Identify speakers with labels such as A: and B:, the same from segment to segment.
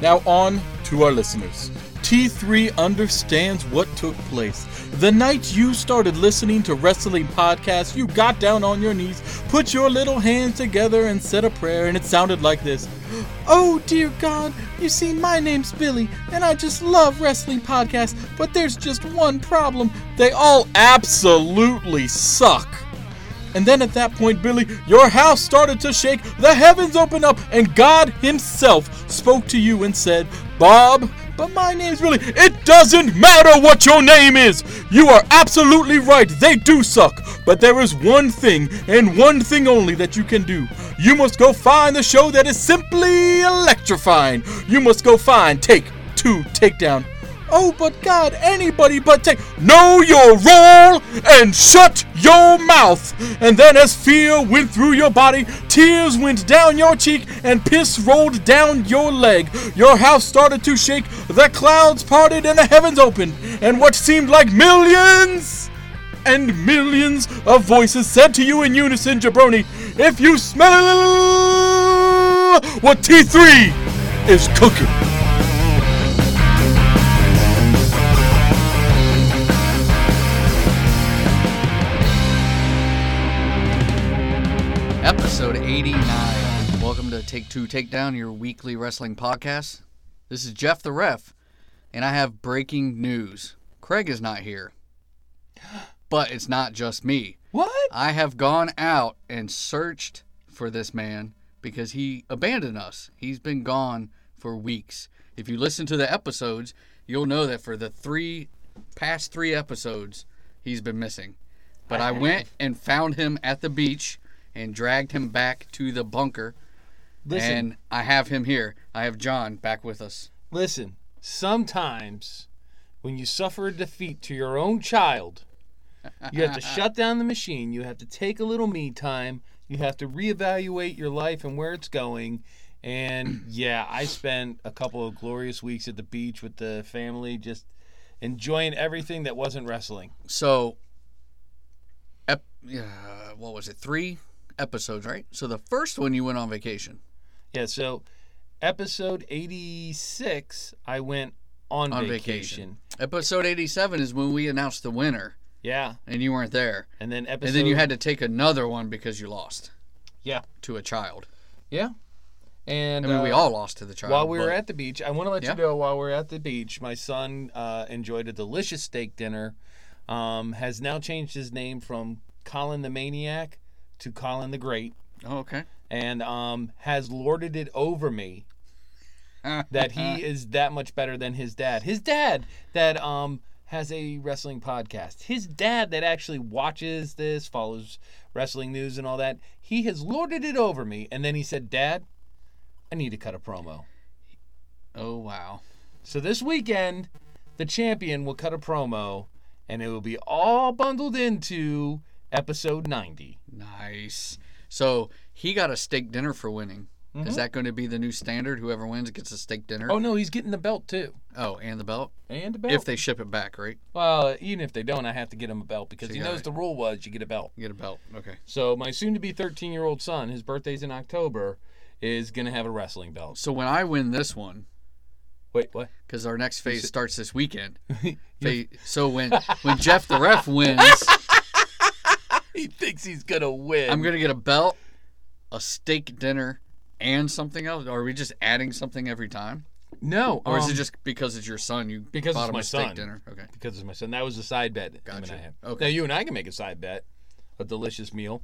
A: Now on to our listeners. T3 understands what took place. The night you started listening to wrestling podcasts, you got down on your knees, put your little hands together, and said a prayer, and it sounded like this Oh, dear God, you see, my name's Billy, and I just love wrestling podcasts, but there's just one problem. They all absolutely suck. And then at that point, Billy, your house started to shake, the heavens opened up, and God Himself spoke to you and said, Bob, but my name's really. It doesn't matter what your name is! You are absolutely right, they do suck. But there is one thing, and one thing only, that you can do. You must go find the show that is simply electrifying. You must go find Take Two Takedown. Oh, but God, anybody but take. Know your role and shut your mouth. And then, as fear went through your body, tears went down your cheek, and piss rolled down your leg, your house started to shake, the clouds parted, and the heavens opened. And what seemed like millions and millions of voices said to you in unison, Jabroni, if you smell what T3 is cooking.
B: 89. Welcome to Take Two Takedown, your weekly wrestling podcast. This is Jeff the Ref, and I have breaking news. Craig is not here. But it's not just me.
A: What?
B: I have gone out and searched for this man because he abandoned us. He's been gone for weeks. If you listen to the episodes, you'll know that for the three past three episodes, he's been missing. But I went and found him at the beach and dragged him back to the bunker.
C: Listen,
B: And I have him here. I have John back with us.
C: listen. Sometimes when you suffer a defeat to your own child, you have to shut down the machine. You have to take a little me time. You have to reevaluate your life and where it's going. And yeah, I spent a couple of glorious weeks at the beach with the family, just enjoying everything that wasn't wrestling.
B: So, ep- uh, what was it? Three episodes, right? So the first one you went on vacation.
C: Yeah, so episode 86, I went on,
B: On
C: vacation.
B: vacation. Episode 87 is when we announced the winner,
C: Yeah,
B: and you weren't there.
C: and then episode
B: And then you had to take another one because you lost
C: yeah,
B: to a child.
C: yeah, and
B: I mean, we
C: uh,
B: all lost to the child.
C: While we were at the beach, I want to let
B: Yeah.
C: you know while we are at the beach, my son uh, enjoyed a delicious steak dinner. Um, has now changed his name from Colin the Maniac to Colin the Great,
B: Oh, okay.
C: and um, has lorded it over me that he is that much better than his dad. His dad that um has a wrestling podcast. His dad that actually watches this, follows wrestling news and all that. He has lorded it over me, and then he said, "Dad, I need to cut a promo."
B: Oh, wow.
C: So this weekend, the champion will cut a promo, and it will be all bundled into episode 90.
B: Nice. So he got a steak dinner for winning. Is that going to be the new standard? Whoever wins gets a steak dinner.
C: Mm-hmm. Oh no, he's getting the belt too.
B: Oh, and the belt
C: And a belt.
B: if they ship it back, right?
C: well, even if they don't, I have to get him a belt because
B: So
C: he knows
B: gotta-
C: the rule was you get a belt.
B: You get a belt. Okay.
C: So my soon-to-be 13-year-old son, his birthday's in October, is gonna have a wrestling belt.
B: So when I win this one,
C: Wait, what?
B: because our next phase starts this weekend. So when when Jeff the ref wins,
C: He thinks he's gonna win.
B: I'm gonna get a belt, a steak dinner, and something else. Are we just adding something every time,
C: no,
B: or is
C: um,
B: it just because it's your son? You
C: because
B: bought
C: it's
B: him
C: my
B: a steak
C: son.
B: dinner. Okay.
C: because it's my son. That was a side bet. him
B: Gotcha.
C: I had.
B: Okay.
C: Now you and I can make a side bet, a delicious meal.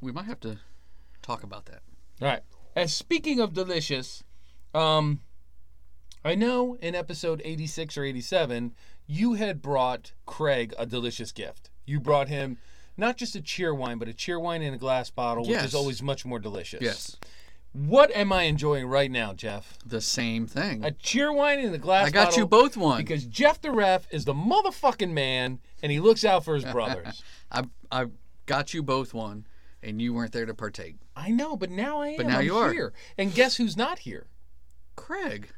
B: We might have to talk about that.
C: All right. And speaking of delicious, um, I know in episode 86 or 87, you had brought Craig a delicious gift. You brought him not just a Cheerwine, but a Cheerwine in a glass bottle, which is always much more delicious.
B: Yes.
C: What am I enjoying right now, Jeff?
B: The same thing.
C: A Cheerwine in a glass
B: I got you both one.
C: Because Jeff the ref is the motherfucking man, and he looks out for his brothers.
B: I I got you both one, and you weren't there to partake.
C: I know, but now I am.
B: But now
C: I'm
B: you are.
C: here. And guess who's not here?
B: Craig.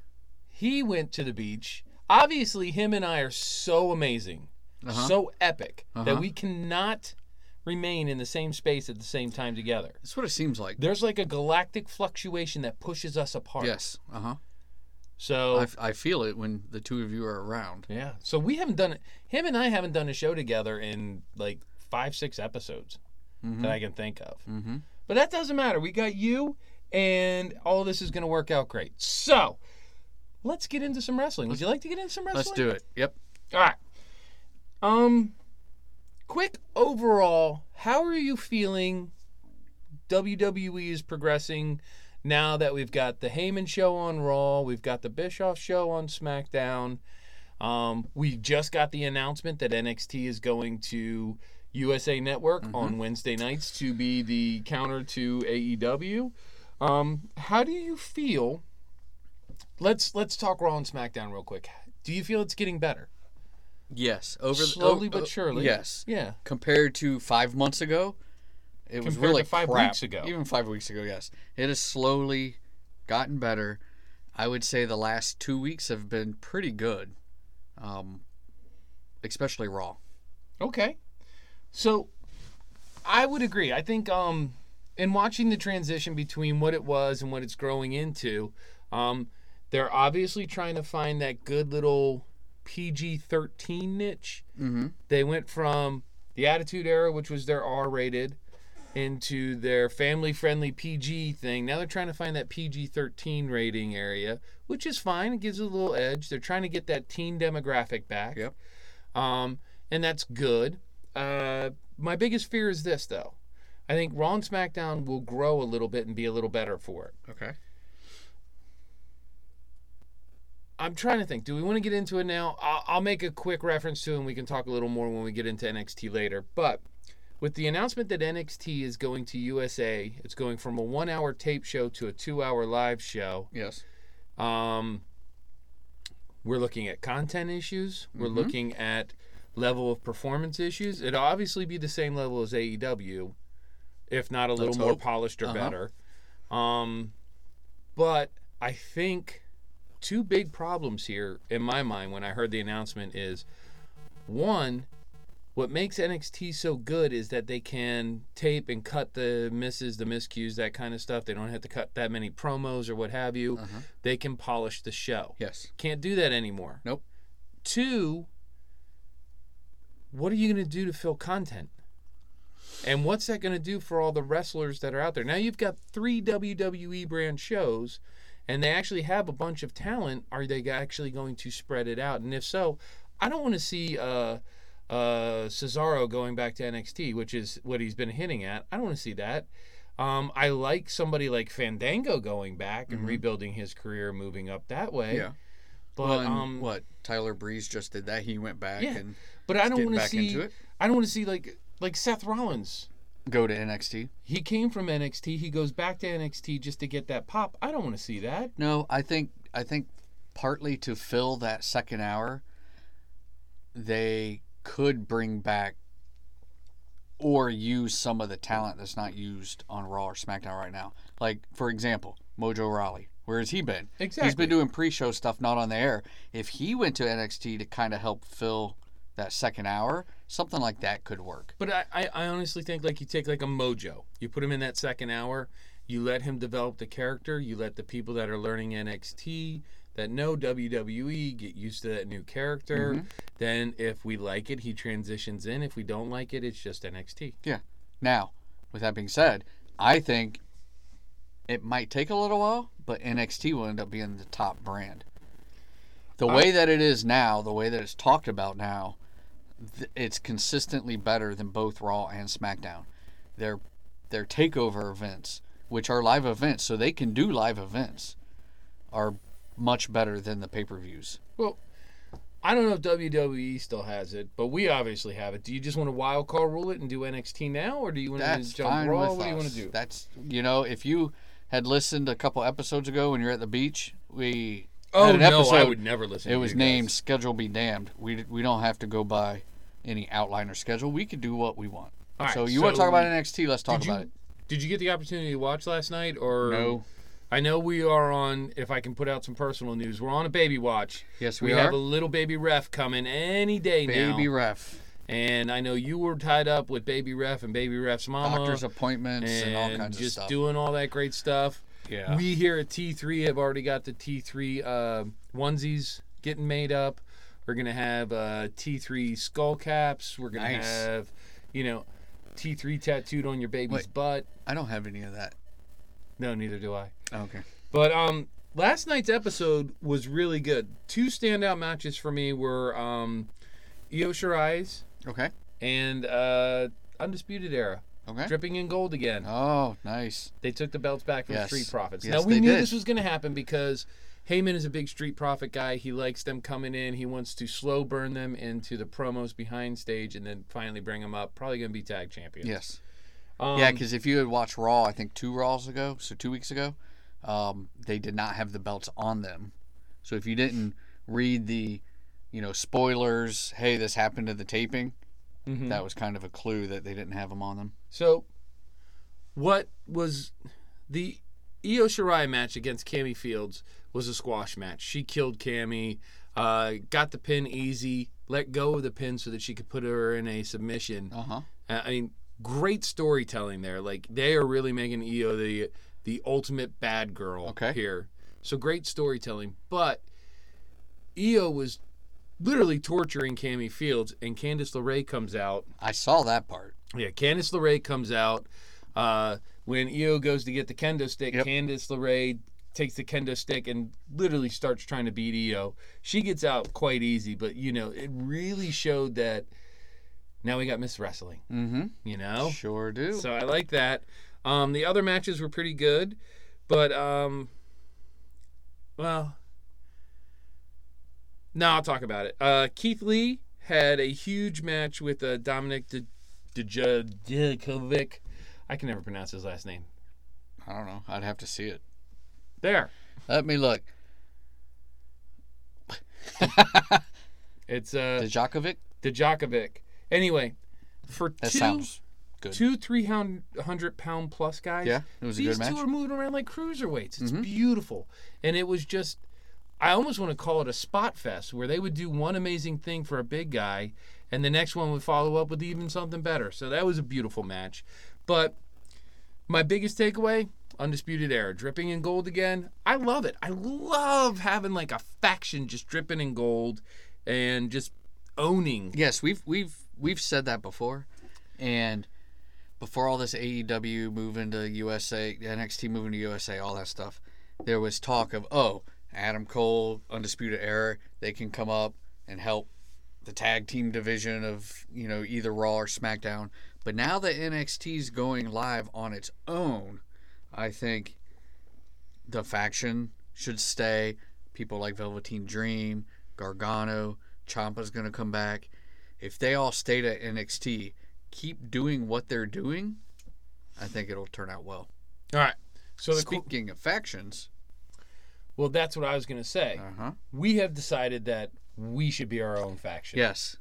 C: He went to the beach. Obviously, him and I are so amazing
B: Uh-huh.
C: so epic that
B: Uh-huh.
C: we cannot remain in the same space at the same time together.
B: That's what it seems like.
C: There's like a galactic fluctuation that pushes us apart.
B: Yes. Uh huh.
C: So
B: I, f- I feel it when the two of you are around.
C: yeah. So we haven't done it. Him and I haven't done a show together in like five, six episodes that I can think of.
B: Mm-hmm.
C: But that doesn't matter. We got you, and all this is going to work out great. So let's get into some wrestling. Would you like to get into some wrestling?
B: Let's do it. Yep.
C: All right. Um, quick overall, how are you feeling? WWE is progressing now that we've got the Heyman show on Raw, we've got the Bischoff show on SmackDown. Um, we just got the announcement that NXT is going to USA Network on Wednesday nights to be the counter to AEW. Um, how do you feel? Let's let's talk Raw and SmackDown real quick. Do you feel it's getting better?
B: Yes. Over the-
C: Slowly
B: oh,
C: but
B: oh,
C: surely.
B: Yes.
C: Yeah.
B: Compared to five months ago, it was really
C: five
B: crap.
C: weeks ago.
B: Even five weeks ago, yes. It has slowly gotten better. I would say the last two weeks have been pretty good, um, especially Raw.
C: Okay. So I would agree. I think um in watching the transition between what it was and what it's growing into, um, they're obviously trying to find that good little PG thirteen niche.
B: Mm-hmm.
C: They went from the Attitude Era, which was their R rated, into their family friendly PG thing. Now they're trying to find that PG 13 rating area, which is fine. It gives it a little edge. They're trying to get that teen demographic back.
B: Yep.
C: Um, and that's good. Uh, my biggest fear is this, though. I think Raw and SmackDown will grow a little bit and be a little better for it.
B: Okay.
C: I'm trying to think. Do we want to get into it now? I'll, I'll make a quick reference to it and we can talk a little more when we get into NXT later. But with the announcement that NXT is going to USA, it's going from a one hour tape show to a two hour live show.
B: Yes.
C: Um, we're looking at content issues. We're looking at level of performance issues. It'll obviously be the same level as AEW, if not a little
B: Let's
C: more
B: hope.
C: polished or
B: Uh-huh.
C: better. Um, but I think two big problems here in my mind when I heard the announcement is one, what makes NXT so good is that they can tape and cut the misses, the miscues, that kind of stuff. They don't have to cut that many promos or what have you.
B: Uh-huh.
C: They can polish the show.
B: Yes.
C: Can't do that anymore.
B: Nope.
C: Two, what are you going to do to fill content? And what's that going to do for all the wrestlers that are out there? Now you've got three WWE brand shows, and they actually have a bunch of talent. Are they actually going to spread it out? And if so, I don't want to see uh, uh, Cesaro going back to NXT, which is what he's been hinting at. I don't want to see that. Um, I like somebody like Fandango going back and rebuilding his career, moving up that way.
B: Mm-hmm. Yeah.
C: But
B: Well,
C: um,
B: what Tyler Breeze just did that. He went back
C: Yeah.
B: and
C: But I don't want to see. I don't want to see like like Seth Rollins.
B: Go to NXT.
C: He came from NXT. He goes back to NXT just to get that pop. I don't want to see that.
B: No, I think I think partly to fill that second hour, they could bring back or use some of the talent that's not used on Raw or SmackDown right now. Like for example, Mojo Rawley. Where has he been?
C: Exactly.
B: He's been doing pre-show stuff, not on the air. If he went to NXT to kind of help fill that second hour, something like that could work.
C: But I, I, I honestly think like you take like a Mojo, you put him in that second hour, you let him develop the character, you let the people that are learning NXT that know WWE get used to that new character. Mm-hmm. Then if we like it, he transitions in. If we don't like it, it's just NXT. Yeah.
B: Now, with that being said, I think it might take a little while, but NXT will end up being the top brand. The way that it is now, the way that it's talked about now, th- it's consistently better than both Raw and SmackDown. Their their takeover events, which are live events, so they can do live events, are much better than the pay-per-views.
C: Well, I don't know if WWE still has it, but we obviously have it. Do you just want to wild call rule it and do NXT now, or do you want
B: That's
C: to jump Raw? What do you want to do?
B: That's you know, if you had listened a couple episodes ago when you're at the beach, we
C: oh
B: an
C: no,
B: episode.
C: I would never listen.
B: it was
C: you
B: named. "Schedule Be Damned." We we don't have to go by any outline or schedule. We can do what we want.
C: All right,
B: so you want to talk about NXT? Let's talk
C: did
B: about
C: it. Did you get the opportunity to watch last night, or.
B: No,
C: I know we are on. If I can put out some personal news, we're on a baby watch.
B: Yes,
C: We,
B: we,
C: have a little baby ref coming any day
B: Baby
C: now.
B: Baby ref,
C: and I know you were tied up with baby ref and baby ref's mama.
B: doctor's appointments, and, all kinds of stuff.
C: Just doing all that great stuff.
B: Yeah.
C: We here at T3 have already got the T3 uh, onesies getting made up. We're gonna have uh, T3 skull caps. We're gonna
B: Nice.
C: have, you know, T3 tattooed on your baby's
B: Wait.
C: butt.
B: I don't have any of that.
C: No, neither do I.
B: Okay.
C: But um, last night's episode was really good. Two standout matches for me were um, Io Shirai's
B: Okay.
C: and uh, Undisputed Era,
B: Okay.
C: dripping in gold again.
B: Oh, nice.
C: They took the belts back from
B: Yes.
C: Street Profits.
B: Yes,
C: now we knew
B: did.
C: this was going to happen because Heyman is a big Street Profit guy. He likes them coming in. He wants to slow burn them into the promos behind stage and then finally bring them up. Probably going to be tag champions.
B: Yes.
C: Um,
B: yeah, because if you had watched Raw, I think two Raws ago, so two weeks ago, um, they did not have the belts on them. So if you didn't read the, you know, spoilers, hey, this happened at the taping,
C: mhm.
B: that was kind of a clue that they didn't have them on them.
C: So, what was the Io Shirai match against Cammy Fields was a squash match. She killed Cammy, uh, got the pin easy, let go of the pin so that she could put her in a submission.
B: Uh huh.
C: Uh, I mean, great storytelling there. Like they are really making Io the the ultimate bad girl
B: Okay.
C: here. So great storytelling, but Io was literally torturing Cammy Fields, and Candice LeRae comes out
B: I saw that part.
C: yeah, Candice LeRae comes out uh, when Io goes to get the kendo stick.
B: Yep.
C: Candice LeRae takes the kendo stick and literally starts trying to beat Io. She gets out quite easy, but you know it really showed that now we got Miss Wrestling.
B: Mm-hmm.
C: You know,
B: Sure do.
C: so I like that. Um, the other matches were pretty good, but um, well, no, I'll talk about it. Uh, Keith Lee had a huge match with uh, Dominik Dijakovic. I can never pronounce his last name.
B: I don't know. I'd have to see it.
C: There,
B: Let me look.
C: it's uh,
B: Dijakovic?
C: Dijakovic. Anyway, for
B: That
C: two,
B: sounds good.
C: two three hundred pound plus guys.
B: Yeah, it was a
C: These
B: good
C: two
B: match.
C: are moving around like cruiserweights. It's
B: Mhm.
C: beautiful, and it was just. I almost want to call it a spot fest where they would do one amazing thing for a big guy, and the next one would follow up with even something better. So that was a beautiful match. But my biggest takeaway: undisputed era, dripping in gold again. I love it. I love having like a faction just dripping in gold, and just owning.
B: Yes, we've we've we've said that before, and before all this AEW moving to USA, NXT moving to USA, all that stuff, there was talk of oh, Adam Cole, Undisputed Era, they can come up and help the tag team division of you know either Raw or SmackDown. But now that NXT's going live on its own, I think the faction should stay. People like Velveteen Dream, Gargano, Ciampa's gonna come back. If they all stayed at NXT, keep doing what they're doing, I think it'll turn out well.
C: All right. So the cool,
B: Speaking of factions,
C: well, that's what I was gonna say.
B: uh huh.
C: we have decided that we should be our own faction.
B: Yes,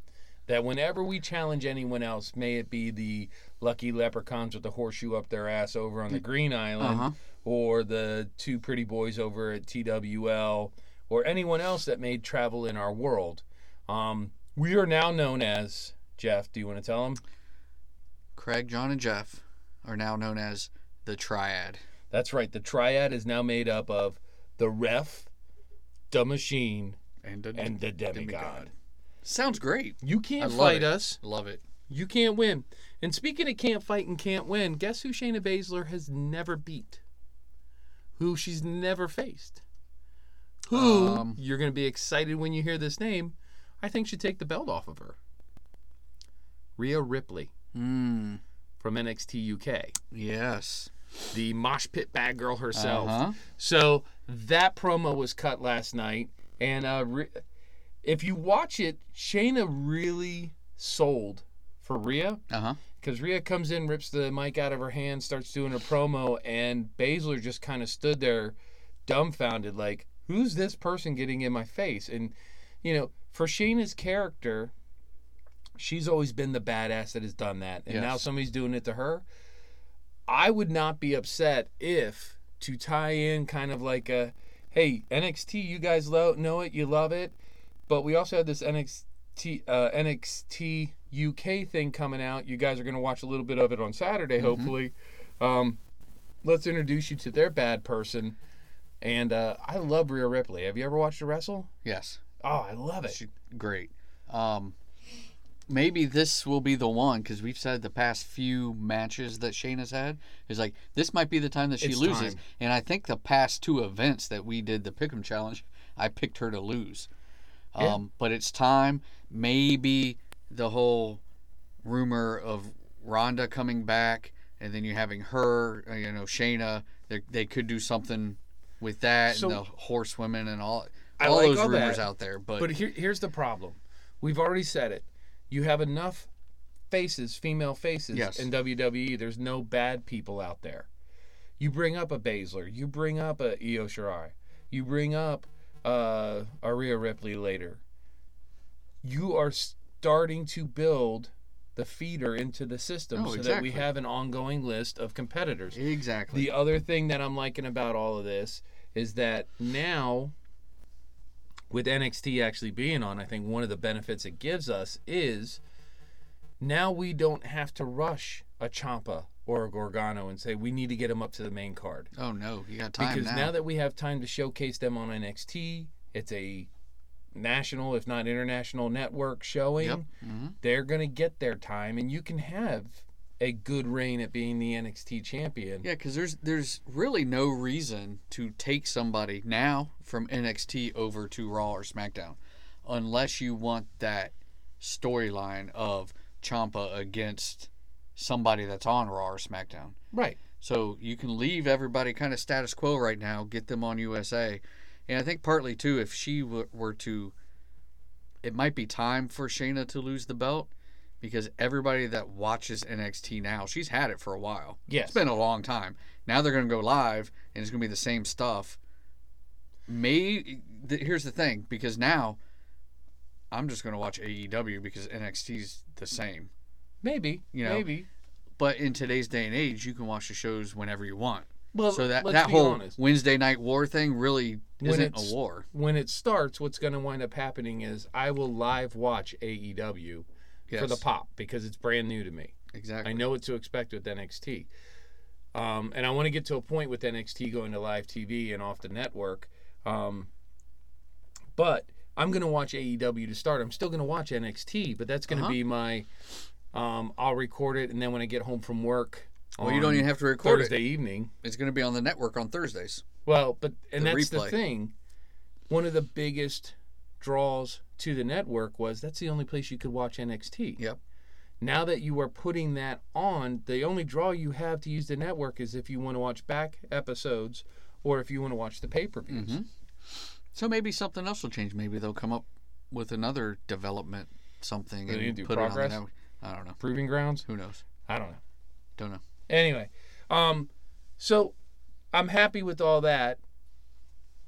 C: That whenever we challenge anyone else, may it be the lucky leprechauns with the horseshoe up their ass over on the Green Island,
B: Uh-huh.
C: or the two pretty boys over at TWL, or anyone else that may travel in our world, um, we are now known as Jeff. Do you want to tell them?
B: Craig, John, and Jeff are now known as the Triad.
C: That's right. The triad is now made up of the ref, the machine,
B: And the,
C: and the demigod.
B: Sounds great.
C: You can't
B: I
C: fight
B: it.
C: us.
B: Love it.
C: You can't win. And speaking of can't fight and can't win, guess who Shayna Baszler has never beat? Who she's never faced? Who
B: Um,
C: you're going to be excited when you hear this name? I think should take the belt off of her. Rhea Ripley
B: Mm,
C: from NXT UK,
B: yes.
C: The mosh pit bad girl herself.
B: Uh-huh.
C: So that promo was cut last night, and uh, Rhea- if you watch it, Shayna really sold for Rhea.
B: Uh-huh.
C: because Rhea comes in, rips the mic out of her hand, starts doing her promo, and Baszler just kind of stood there, dumbfounded, like, "Who's this person getting in my face?" And you know, for Shayna's character, she's always been the badass that has done that, and now somebody's doing it to her. I would not be upset if to tie in kind of like a, hey NXT, you guys lo- know it, you love it, but we also have this NXT uh, NXT UK thing coming out. You guys are going to watch a little bit of it on Saturday, hopefully. Um, let's introduce you to their bad person. And uh, I love Rhea Ripley. Have you ever watched her wrestle?
B: Yes.
C: Oh, I love it.
B: She, great. Um, maybe this will be the one because we've said the past few matches that Shayna's had is like this might be the time that she
C: It's
B: loses.
C: time.
B: And I think the past two events that we did the Pick'em challenge, I picked her to lose.
C: Yeah.
B: Um, but it's time. Maybe the whole rumor of Ronda coming back, and then you're having her, uh, you know, Shayna. They, they could do something with that
C: So-
B: and the horsewomen and all
C: I
B: all
C: like
B: those
C: all
B: rumors
C: that,
B: out there. But,
C: But here, here's the problem. We've already said it. You have enough faces, female faces
B: Yes.
C: in WWE. There's no bad people out there. You bring up a Baszler. You bring up a Io Shirai. You bring up uh, a Rhea Ripley later. You are starting to build the feeder into the system
B: Oh,
C: so that we have an ongoing list of competitors.
B: exactly.
C: The other thing that I'm liking about all of this is that now, with NXT actually being on, I think one of the benefits it gives us is now we don't have to rush a Ciampa or a Gargano and say we need to get them up to the main card.
B: Oh no, you got time
C: because
B: now.
C: now. that we have time to showcase them on NXT, it's a national, if not international, network showing.
B: Yep. hmm
C: They're going to get their time, and you can have a good reign at being the NXT champion.
B: Yeah, because there's there's really no reason to take somebody now from NXT over to Raw or SmackDown, unless you want that storyline of Ciampa against somebody that's on Raw or SmackDown.
C: Right.
B: So you can leave everybody kind of status quo right now, get them on USA, and I think partly too, if she were to, it might be time for Shayna to lose the belt because everybody that watches NXT now, she's had it for a while.
C: Yes.
B: It's been a long time. Now they're going to go live, and it's going to be the same stuff. May th- here's the thing, because now I'm just going to watch AEW because NXT's the same.
C: Maybe.
B: You know,
C: maybe.
B: But in today's day and age, you can watch the shows whenever you want.
C: Well,
B: So that that whole
C: honest.
B: Wednesday night war thing really
C: When
B: isn't a war.
C: When it starts, what's going to wind up happening is I will live watch AEW for the pop because it's brand new to me.
B: Exactly.
C: I know what to expect with NXT. Um, and I want to get to a point with NXT going to live TV and off the network. Um, but I'm going to watch AEW to start. I'm still going to watch NXT, but that's going to
B: Uh-huh.
C: be my. Um, I'll record it, and then when I get home from work,
B: Well, you don't even have to record
C: Thursday
B: it.
C: evening.
B: It's going to be on the network on Thursdays.
C: Well, but and
B: The
C: that's the
B: replay.
C: thing. One of the biggest draws to the network was that's the only place you could watch NXT.
B: Yep.
C: Now that you are putting that on, the only draw you have to use the network is if you want to watch back episodes or if you want to watch the pay-per-views.
B: Mhm. So maybe something else will change. Maybe they'll come up with another development, something,
C: They
B: and
C: need to do
B: put
C: progress?
B: it on the. I don't know.
C: Proving grounds?
B: Who knows?
C: I don't know.
B: Don't know.
C: Anyway, um, so I'm happy with all that.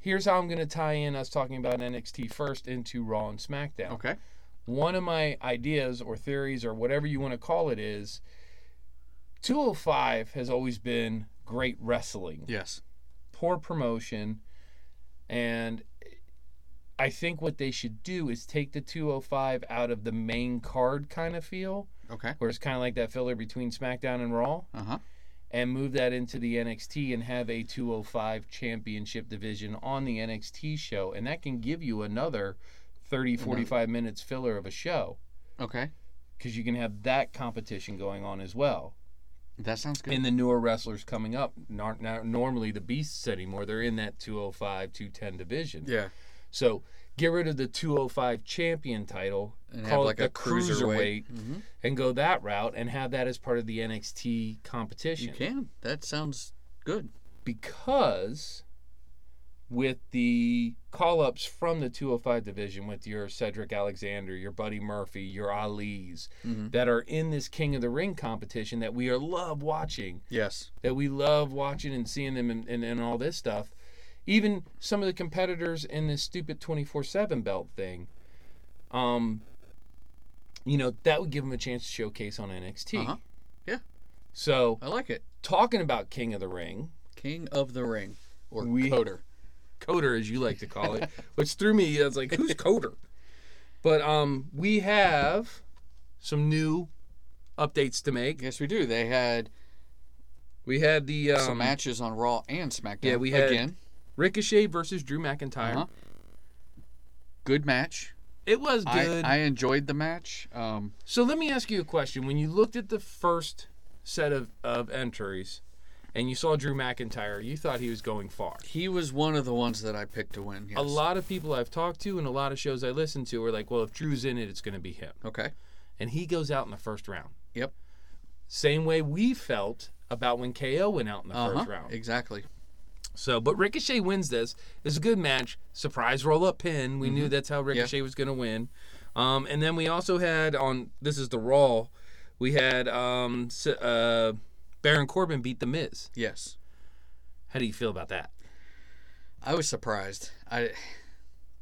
C: Here's how I'm going to tie in us talking about NXT first into Raw and SmackDown.
B: Okay.
C: one of my ideas or theories or whatever you want to call it is 205 has always been great wrestling,
B: Yes.
C: poor promotion, and I think what they should do is take the 205 out of the main card kind of feel,
B: Okay.
C: where it's kind of like that filler between SmackDown and Raw,
B: Uh huh.
C: And move that into the NXT and have a 205 championship division on the NXT show. And that can give you another 30, 45 minutes filler of a show
B: Okay.
C: because you can have that competition going on as well.
B: That sounds good.
C: And the newer wrestlers coming up aren't not normally the beasts anymore. They're in that 205, 210 division.
B: yeah.
C: So get rid of the 205 champion title,
B: And have
C: call
B: like
C: it
B: a
C: the
B: cruiserweight.
C: cruiserweight,
B: hmm
C: and go that route and have that as part of the NXT competition.
B: You can. That sounds good.
C: because with the call ups from the 205 division with your Cedric Alexander, your Buddy Murphy, your Ali's
B: Mhm.
C: that are in this King of the Ring competition that we are love watching,
B: Yes.
C: that we love watching and seeing them and, and, and all this stuff. Even some of the competitors in this stupid 24 7 belt thing, um, you know, that would give them a chance to showcase on NXT.
B: Uh-huh. Yeah.
C: So,
B: I like it.
C: talking about King of the Ring,
B: King of the Ring, or
C: We-
B: Coder.
C: Coder, as you like to call it, which threw me. I was like, "Who's Coder?" But um, we have some new updates to make.
B: Yes, we do. They had
C: We had the um,
B: some matches on Raw and SmackDown.
C: yeah, we had-
B: again.
C: Ricochet versus Drew McIntyre.
B: Uh-huh. Good match.
C: It was good.
B: I, I enjoyed the match. Um,
C: So let me ask you a question. When you looked at the first set of, of entries and you saw Drew McIntyre, you thought he was going far.
B: he was one of the ones that I picked to win. Yes.
C: A lot of people I've talked to and a lot of shows I listen to are like, well, if Drew's in it, it's going to be him.
B: Okay.
C: And he goes out in the first round.
B: Yep.
C: Same way we felt about when KO went out in the
B: Uh-huh.
C: first round.
B: Exactly.
C: So, but Ricochet wins this. It's a good match. Surprise roll up pin. We
B: Mm-hmm.
C: knew that's how Ricochet was going to win. Um, and then we also had on this is the Raw. We had um, uh, Baron Corbin beat the Miz.
B: Yes.
C: How do you feel about that?
B: I was surprised. I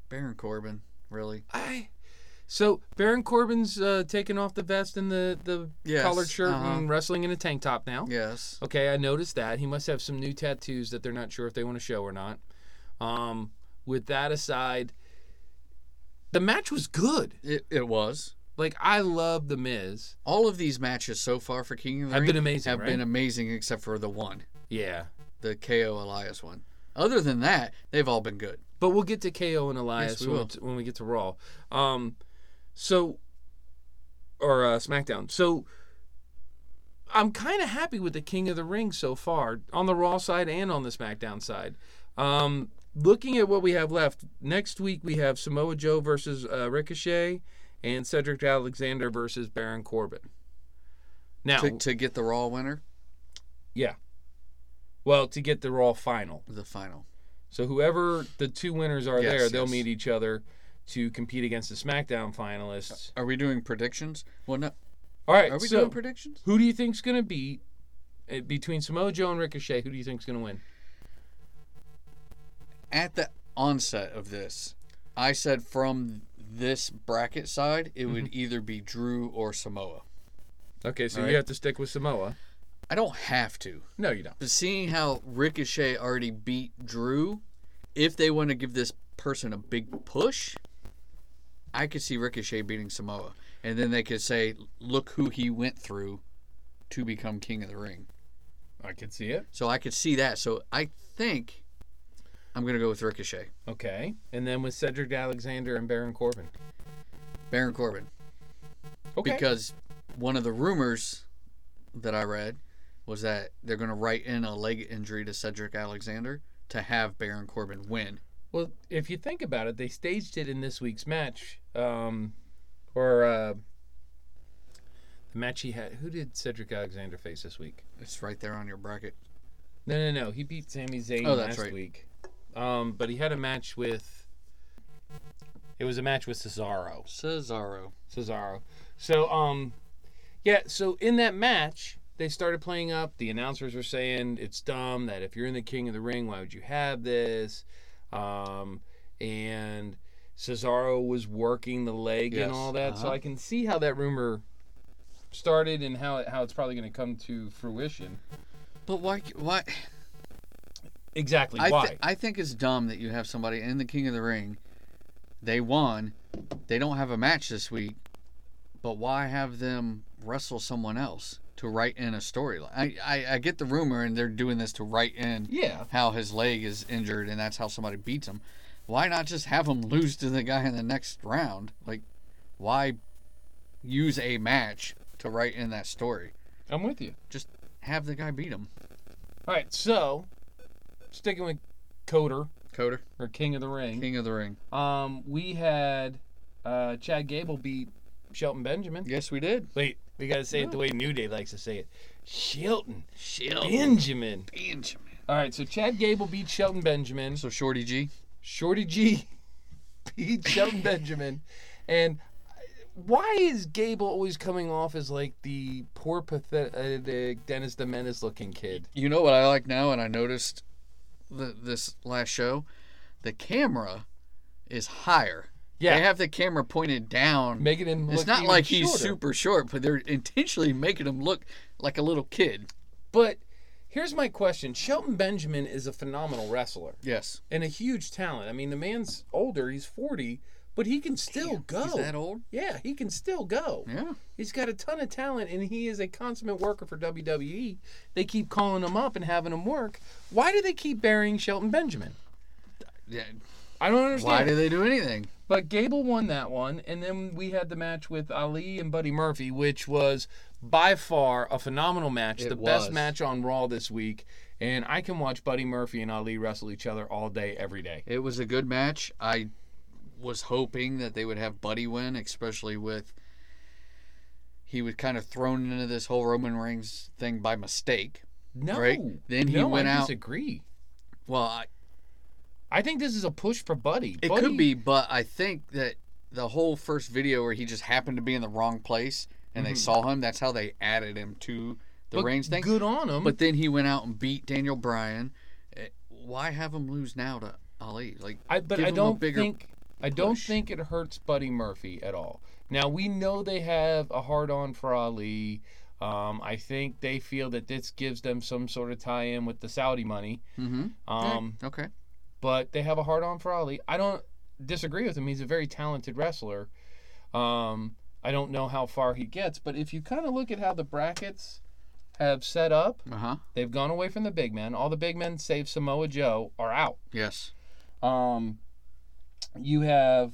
B: Baron Corbin, really?
C: I so Baron Corbin's uh, taking off the vest and the the
B: Yes,
C: collared shirt
B: uh-huh.
C: and wrestling in a tank top now.
B: Yes.
C: Okay, I noticed that. He must have some new tattoos that they're not sure if they want to show or not. Um, with that aside, the match was good.
B: It, it was.
C: Like I love the Miz.
B: All of these matches so far for King of the
C: Have
B: Ring
C: been amazing,
B: Have
C: right?
B: been amazing, except for the one,
C: Yeah.
B: the KO Elias one. Other than that, they've all been good.
C: But we'll get to KO and Elias
B: Yes, we
C: when, we- when we get to Raw. Um, so, or uh, SmackDown. So, I'm kind of happy with the King of the Ring so far on the Raw side and on the SmackDown side. Um, looking at what we have left next week, we have Samoa Joe versus uh, Ricochet and Cedric Alexander versus Baron Corbin. Now,
B: To, to get the Raw winner,
C: yeah. Well, to get the Raw final.
B: the final.
C: So whoever the two winners are
B: Yes,
C: there, they'll
B: yes.
C: meet each other to compete against the SmackDown finalists.
B: Are we doing predictions? Well, no.
C: All right,
B: Are we
C: so
B: doing predictions?
C: who do you think's going to beat uh, between Samoa Joe and Ricochet? Who do you think's going to win?
B: At the onset of this, I said from this bracket side, it would
C: Mm-hmm.
B: either be Drew or Samoa.
C: Okay, so
B: All
C: you
B: right.
C: have to stick with Samoa.
B: I don't have to.
C: No, you don't.
B: But seeing how Ricochet already beat Drew, if they want to give this person a big push, I could see Ricochet beating Samoa. And then they could say, look who he went through to become King of the Ring.
C: I can see it.
B: So I could see that. So I think I'm going to go with Ricochet.
C: Okay, and then with Cedric Alexander and Baron Corbin.
B: Baron Corbin.
C: Okay.
B: Because one of the rumors that I read was that they're going to write in a leg injury to Cedric Alexander to have Baron Corbin win.
C: Well, if you think about it, they staged it in this week's match, um, or uh, the match he had. Who did Cedric Alexander face this week?
B: It's right there on your bracket.
C: No, no, no. He beat Sami Zayn
B: Oh, that's
C: last
B: right.
C: week. Um, but he had a match with. It was a match with Cesaro.
B: Cesaro.
C: Cesaro. So, um, yeah. So in that match, they started playing up. The announcers were saying it's dumb that if you're in the King of the Ring, why would you have this? Um, and Cesaro was working the leg and all that. So
B: uh-huh.
C: I can see how that rumor started and how it, how it's probably going to come to fruition.
B: But why? Why?
C: Exactly.
B: I
C: why?
B: th- I think it's dumb that you have somebody in the King of the Ring. They won. They don't have a match this week. But why have them wrestle someone else to write in a storyline? I, I I get the rumor, and they're doing this to write in
C: yeah.
B: how his leg is injured, and that's how somebody beats him. Why not just have him lose to the guy in the next round? Like, why use a match to write in that story?
C: I'm with you.
B: Just have the guy beat him.
C: All right, so sticking with Coder
B: Coder,
C: or King of the Ring,
B: King of the Ring.
C: um, we had uh, Chad Gable beat Shelton Benjamin.
B: Yes, we did.
C: Wait, we gotta say it the way New Day likes to say it. Shelton
B: Shelton
C: Benjamin.
B: Benjamin.
C: All right, so Chad Gable beat Shelton Benjamin.
B: So Shorty G.
C: Shorty G beat Shelton Benjamin, and why is Gable always coming off as like the poor, pathetic Dennis the Menace looking kid?
B: You know what I like now, and I noticed the, this last show, the camera is higher.
C: Yeah.
B: They have the camera pointed down.
C: Making him
B: it's not like he's super short, but they're intentionally making him look like a little kid.
C: But Here's my question: Shelton Benjamin is a phenomenal wrestler
B: Yes.
C: and a huge talent. I mean, the man's older; he's 40, but he can still go.
B: He's that old?
C: Yeah, he can still go.
B: Yeah.
C: He's got a ton of talent, and he is a consummate worker for WWE. They keep calling him up and having him work. Why do they keep burying Shelton Benjamin?
B: Yeah.
C: I don't understand.
B: Why do they do anything?
C: But Gable won that one, and then we had the match with Ali and Buddy Murphy, which was by far a phenomenal match,
B: It
C: the best match on Raw this week. And I can watch Buddy Murphy and Ali wrestle each other all day, every day.
B: It was a good match. I was hoping that they would have Buddy win, especially with he was kind of thrown into this whole Roman Reigns thing by mistake.
C: No,
B: Right. Then he
C: no,
B: went
C: I
B: out-
C: disagree.
B: Well, I,
C: I think this is a push for Buddy.
B: it
C: Buddy-
B: could be, but I think that the whole first video where he just happened to be in the wrong place and they saw him, that's how they added him to the
C: but
B: Reigns thing.
C: Good on him.
B: But then he went out and beat Daniel Bryan. Eh, Why have him lose now to Ali? Like,
C: I, but I don't think I don't think it hurts Buddy Murphy at all. Now we know they have a hard on for Ali. Um, I think they feel that this gives them some sort of tie-in with the Saudi money.
B: Mm-hmm.
C: Um,
B: okay.
C: But they have a hard on for Ali. I don't disagree with him. He's a very talented wrestler. Um, I don't know how far he gets, but if you kind of look at how the brackets have set up,
B: Uh huh.
C: they've gone away from the big men. All the big men, save Samoa Joe, are out.
B: Yes.
C: Um, you have,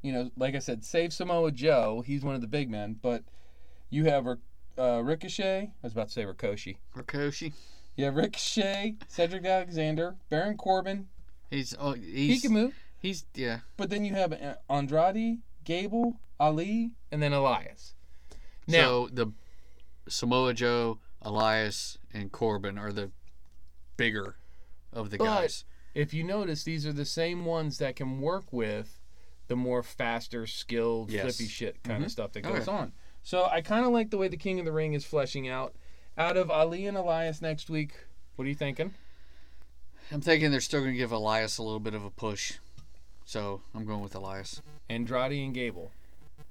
C: you know, like I said, save Samoa Joe. He's one of the big men, but you have uh, Ricochet. I was about to say Ricochet.
B: Rikoshi.
C: You have Ricochet, Cedric Alexander, Baron Corbin.
B: He's oh
C: He can move.
B: he's yeah.
C: But then you have uh, Andrade, Gable, Ali, and then Elias. Now,
B: so the Samoa Joe, Elias, and Corbin are the bigger of the
C: But-
B: guys.
C: if you notice, these are the same ones that can work with the more faster, skilled,
B: Yes.
C: flippy shit kind of
B: Mhm.
C: stuff that
B: Oh,
C: goes
B: yeah.
C: on. So I kind of like the way the King of the Ring is fleshing out. Out of Ali and Elias next week, what are you thinking?
B: I'm thinking they're still gonna give Elias a little bit of a push. So I'm going with Elias.
C: Andrade and Gable.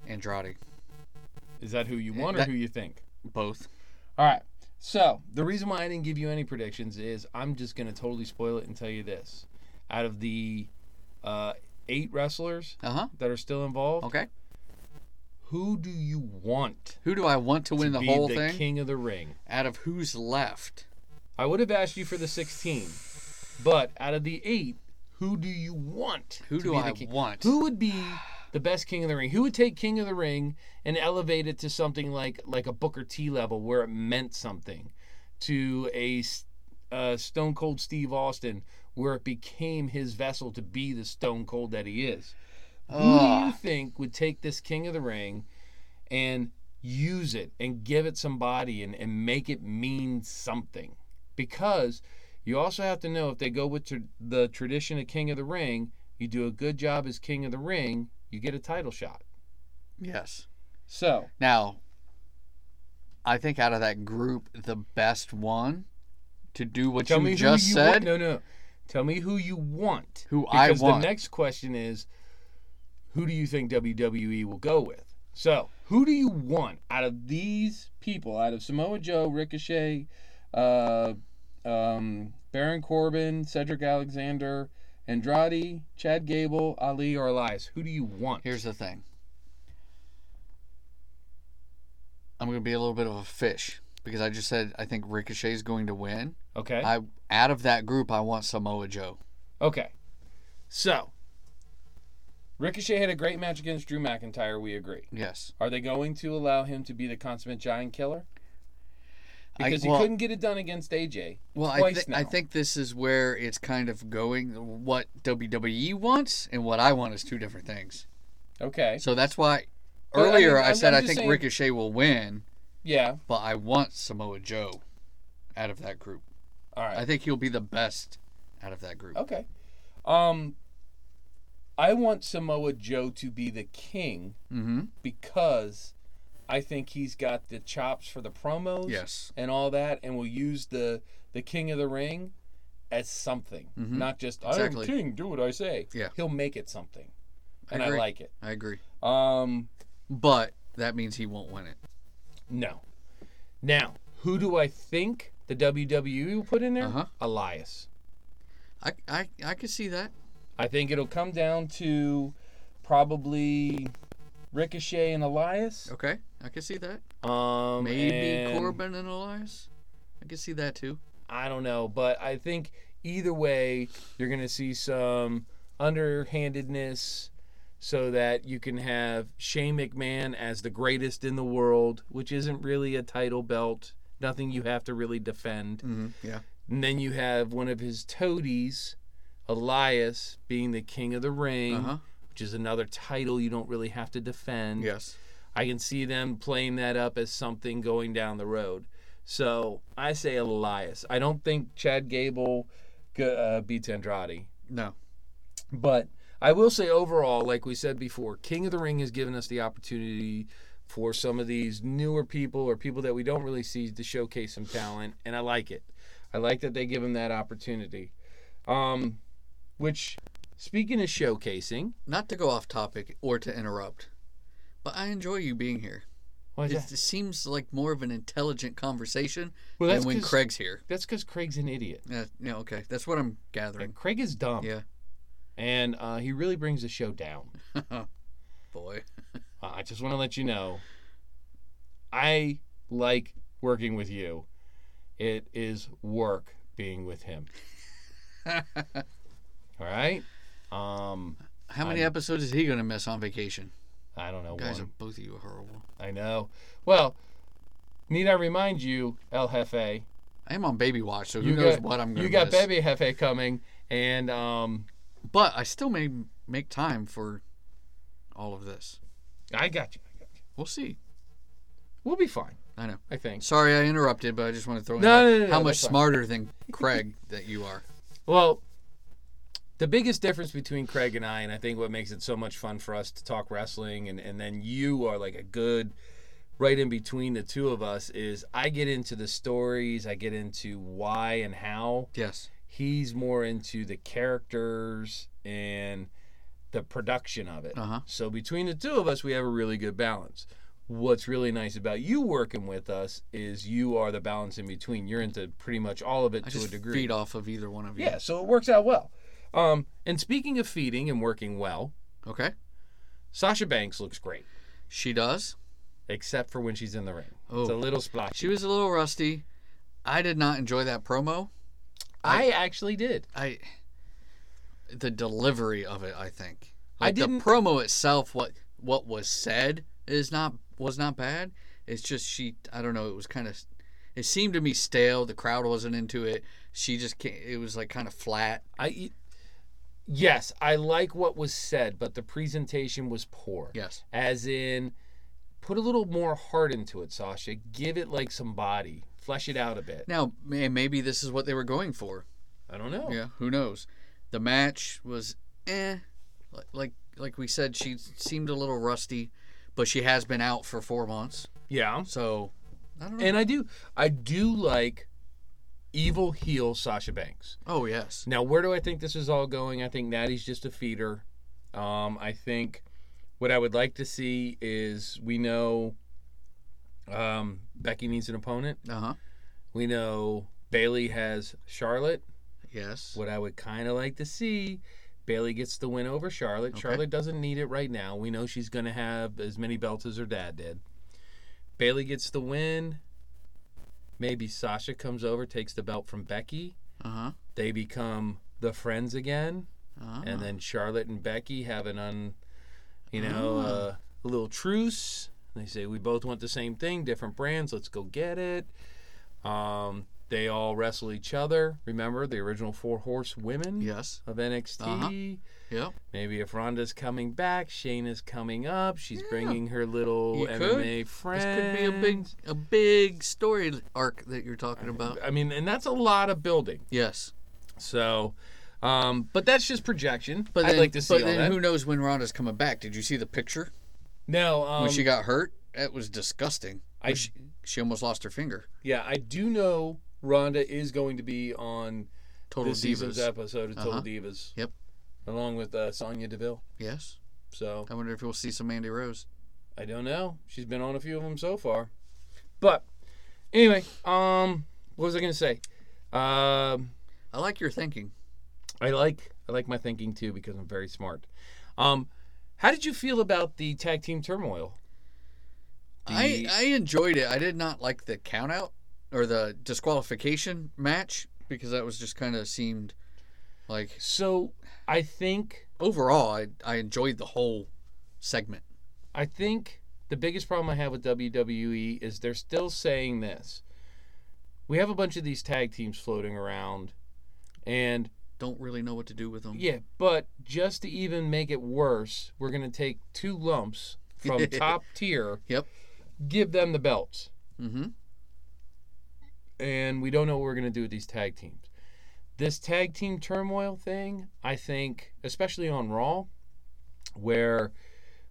B: Andrade.
C: Is that who you want or who you think?
B: Both.
C: All right. So the reason why I didn't give you any predictions is I'm just gonna totally spoil it and tell you this: out of the uh, eight wrestlers
B: Uh huh.
C: that are still involved,
B: Okay.
C: who do you want
B: Who do I want to win
C: to
B: the
C: be
B: whole
C: the
B: thing?
C: King of the Ring?
B: Out of who's left?
C: I would have asked you for the 16, but out of the eight, who do you want?
B: Who
C: to
B: do
C: be
B: I
C: the king?
B: want?
C: Who would be the best King of the Ring? Who would take King of the Ring and elevate it to something like like a Booker T level where it meant something, to a uh, Stone Cold Steve Austin where it became his vessel to be the Stone Cold that he is? Who do you think would take this King of the Ring and use it and give it some body and, and make it mean something? Because you also have to know if they go with tr- the tradition of King of the Ring, you do a good job as King of the Ring, you get a title shot.
B: Yes.
C: So,
B: Now, I think out of that group, the best one to do what
C: tell
B: you
C: me
B: just
C: who you
B: said.
C: want. No, no. Tell me who you want.
B: Who I
C: because
B: want.
C: the next question is who do you think WWE will go with? So, who do you want out of these people, out of Samoa Joe, Ricochet, uh, um, Baron Corbin, Cedric Alexander, Andrade, Chad Gable, Ali, or Elias? Who do you want?
B: Here's the thing. I'm going to be a little bit of a fish because I just said I think Ricochet is going to win.
C: okay.
B: I out of that group, I want Samoa Joe.
C: Okay. So, Ricochet had a great match against Drew McIntyre. We agree.
B: Yes.
C: Are they going to allow him to be the consummate giant killer?
B: I-
C: Because
B: well-
C: he couldn't get it done against AJ.
B: Well, I, thi- I think this is where it's kind of going. What WWE wants and what I want is two different things.
C: Okay.
B: So that's why
C: But, I
B: earlier
C: mean,
B: I,
C: I'm-
B: said I think
C: saying-
B: Ricochet will win,
C: Yeah.
B: but I want Samoa Joe out of that group.
C: All right.
B: I think he'll be the best out of that group.
C: Okay. Um, I want Samoa Joe to be the king
B: Mm-hmm.
C: because I think he's got the chops for the promos
B: Yes.
C: and all that, and will use the the King of the Ring as something,
B: Mhm.
C: not just
B: Exactly.
C: I'm king, do what I say.
B: Yeah.
C: He'll make it something,
B: I
C: and I,
B: agree.
C: like it.
B: I agree.
C: Um,
B: But that means he won't win it.
C: no. Now, who do I think the WWE will put in there,
B: Uh-huh.
C: Elias.
B: I I I could see that.
C: I think it'll come down to probably Ricochet and Elias.
B: Okay, I could see that.
C: Um,
B: Maybe
C: and
B: Corbin and Elias. I could see that too.
C: I don't know, but I think either way, you're going to see some underhandedness so that you can have Shane McMahon as the greatest in the world, which isn't really a title belt, nothing you have to really defend.
B: Mm-hmm. Yeah.
C: And then you have one of his toadies, Elias, being the king of the ring,
B: Uh huh.
C: which is another title you don't really have to defend.
B: Yes.
C: I can see them playing that up as something going down the road. So I say Elias. I don't think Chad Gable uh, beats Andrade.
B: No.
C: But I will say overall, like we said before, King of the Ring has given us the opportunity for some of these newer people or people that we don't really see to showcase some talent, and I like it. I like that they give them that opportunity. Um, which, speaking of showcasing,
B: Not to go off topic or to interrupt, but I enjoy you being here. It, it seems like more of an intelligent conversation
C: Well,
B: than when Craig's here.
C: That's because Craig's an idiot.
B: Yeah, yeah, okay. That's what I'm gathering.
C: And Craig is dumb.
B: Yeah.
C: and uh, he really brings the show down.
B: Boy.
C: Uh, I just want to let you know, I like working with you. It is work being with him. All right. Um,
B: How many
C: I'm-
B: episodes is he going to miss on vacation?
C: I don't know.
B: Guys, are both of you horrible.
C: I know. Well, need I remind you, El Jefe?
B: I am on baby watch, so who
C: You
B: knows
C: got
B: what I'm going to.
C: you got
B: miss.
C: Baby Jefe coming, and um,
B: But I still may make time for all of this.
C: I got you. I got you.
B: We'll see.
C: We'll be fine.
B: I know.
C: I think.
B: Sorry I interrupted, but I just want to throw in
C: no, no, no,
B: how much smarter than Craig that you are.
C: Well, the biggest difference between Craig and I, and I think what makes it so much fun for us to talk wrestling, and, and then you are like a good right in between the two of us, is I get into the stories, I get into why and how.
B: Yes.
C: He's more into the characters and the production of it.
B: Uh-huh.
C: So between the two of us, we have a really good balance. What's really nice about you working with us is you are the balance in between. You're into pretty much all of it
B: I
C: to a degree.
B: feed off of either one of you.
C: Yeah, so it works out well. Um, and speaking of feeding and working well,
B: Okay.
C: Sasha Banks looks great,
B: She does.
C: except for when she's in the ring.
B: Oh.
C: It's a little splotchy.
B: She was a little rusty. I did not enjoy that promo.
C: I actually did.
B: I the delivery of it, I think.
C: I
B: Like
C: didn't-
B: the promo itself what what was said is not was not bad. It's just she I don't know, it was kind of it seemed to me stale. The crowd wasn't into it. She just can't, it was like kind of flat.
C: I yes, I like what was said, but the presentation was poor.
B: Yes.
C: As in, put a little more heart into it, Sasha. Give it like some body. Flesh it out a bit.
B: Now, maybe this is what they were going for.
C: I don't know.
B: Yeah, who knows? The match was eh. Like like we said, she seemed a little rusty, but she has been out for four months.
C: Yeah.
B: So I don't know.
C: And I do, I do like evil heel Sasha Banks.
B: oh yes,
C: Now, where do I think this is all going? I think Natty's just a feeder. Um, I think what I would like to see is we know um, Becky needs an opponent.
B: uh huh,
C: We know Bayley has Charlotte.
B: yes.
C: What I would kind of like to see, Bayley gets the win over Charlotte.
B: Okay.
C: Charlotte doesn't need it right now. We know she's going to have as many belts as her dad did. Bayley gets the win. Maybe Sasha comes over, takes the belt from Becky.
B: Uh huh.
C: They become the friends again
B: Uh-huh.
C: and then Charlotte and Becky have an un, you know,
B: Ah.
C: uh, a little truce. They say we both want the same thing, different brands. Let's go get it. Um, they all wrestle each other. Remember the original four horse women
B: yes.
C: of NXT.
B: Yep.
C: Maybe if Ronda's coming back, Shane is coming up. She's
B: Yeah.
C: bringing her little
B: You could.
C: MMA friends.
B: This could be a big a big story arc that you're talking about.
C: I mean, and that's a lot of building.
B: Yes.
C: So, um, but that's just projection.
B: But
C: I'd
B: then,
C: like to see
B: but then
C: that.
B: who knows when Ronda's coming back? Did you see the picture
C: no, um,
B: when she got hurt? It was disgusting.
C: I-
B: she, she almost lost her finger.
C: Yeah, I do know Ronda is going to be on
B: Total
C: this season's
B: divas.
C: episode of Total
B: Uh-huh.
C: Divas.
B: Yep.
C: Along with uh, Sonya Deville.
B: Yes.
C: So
B: I wonder if we'll see some Mandy Rose.
C: I don't know. She's been on a few of them so far. But anyway, um, what was I going to say? Um,
B: I like your thinking.
C: I like I like my thinking too because I'm very smart. Um, how did you feel about the tag team turmoil?
B: I, I enjoyed it. I did not like the count out or the disqualification match because that was just kind of seemed like
C: So I think
B: overall I, I enjoyed the whole segment.
C: I think the biggest problem I have with WWE is they're still saying this. We have a bunch of these tag teams floating around, and
B: Don't really know what to do with them.
C: yeah, but just to even make it worse, we're gonna take two lumps from top tier,
B: Yep.
C: give them the belts,
B: Mm-hmm.
C: and we don't know what we're gonna do with these tag teams. This tag team turmoil thing, I think, especially on Raw, where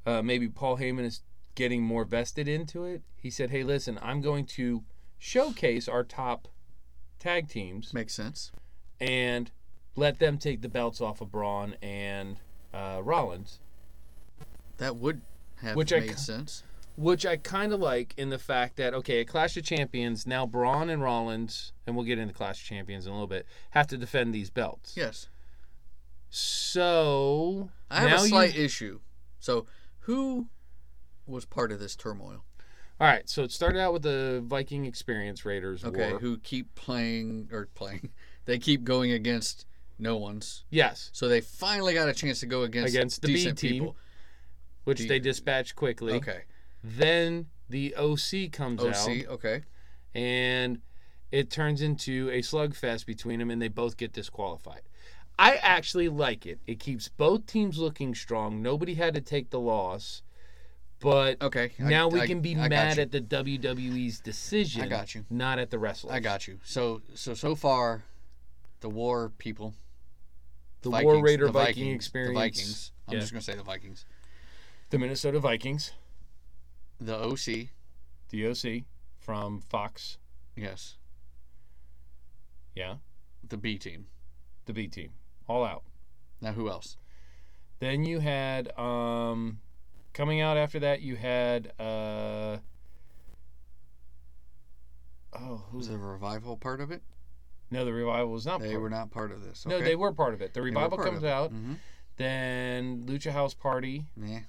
C: uh, maybe Paul Heyman is getting more vested into it. He said, "Hey, listen, I'm going to showcase our top tag teams
B: Makes sense.
C: and let them take the belts off of Braun and uh, Rollins."
B: That would have
C: Which
B: made
C: ca-
B: sense.
C: Which I kind of like in the fact that okay, at Clash of Champions now Braun and Rollins, and we'll get into Clash of Champions in a little bit, have to defend these belts.
B: Yes.
C: So
B: I have a
C: you-
B: slight issue. So who was part of this turmoil?
C: All right, so it started out with the Viking Experience Raiders
B: Okay,
C: war.
B: who keep playing or playing? They keep going against no one's.
C: Yes,
B: So they finally got a chance to go against
C: Against the B team.
B: people.
C: which
B: you-
C: they dispatched quickly.
B: Okay.
C: Then the OC comes out,
B: OC. Okay.
C: and it turns into a slugfest between them, and they both get disqualified. I actually like it. It keeps both teams looking strong. Nobody had to take the loss, but
B: Okay. I-
C: now we
B: I-
C: can be
B: I
C: mad at the WWE's decision.
B: I got you.
C: Not at the wrestlers.
B: I got you. So so so far, the war people,
C: the
B: Vikings,
C: War Raider
B: the
C: Viking
B: Vikings,
C: experience.
B: the Vikings. I'm
C: Yeah.
B: just gonna say the Vikings.
C: The Minnesota Vikings,
B: The OC.
C: the OC from Fox.
B: Yes.
C: Yeah,
B: The B team.
C: the B team, all out.
B: Now who else?
C: Then you had um, coming out after that. You had uh, oh, who's
B: the revival part of it?
C: no? The revival was not.
B: They
C: part.
B: were not part of this.
C: No, they were part of it. The revival comes
B: it.
C: out.
B: Mhm.
C: Then Lucha House Party,
B: Yeah.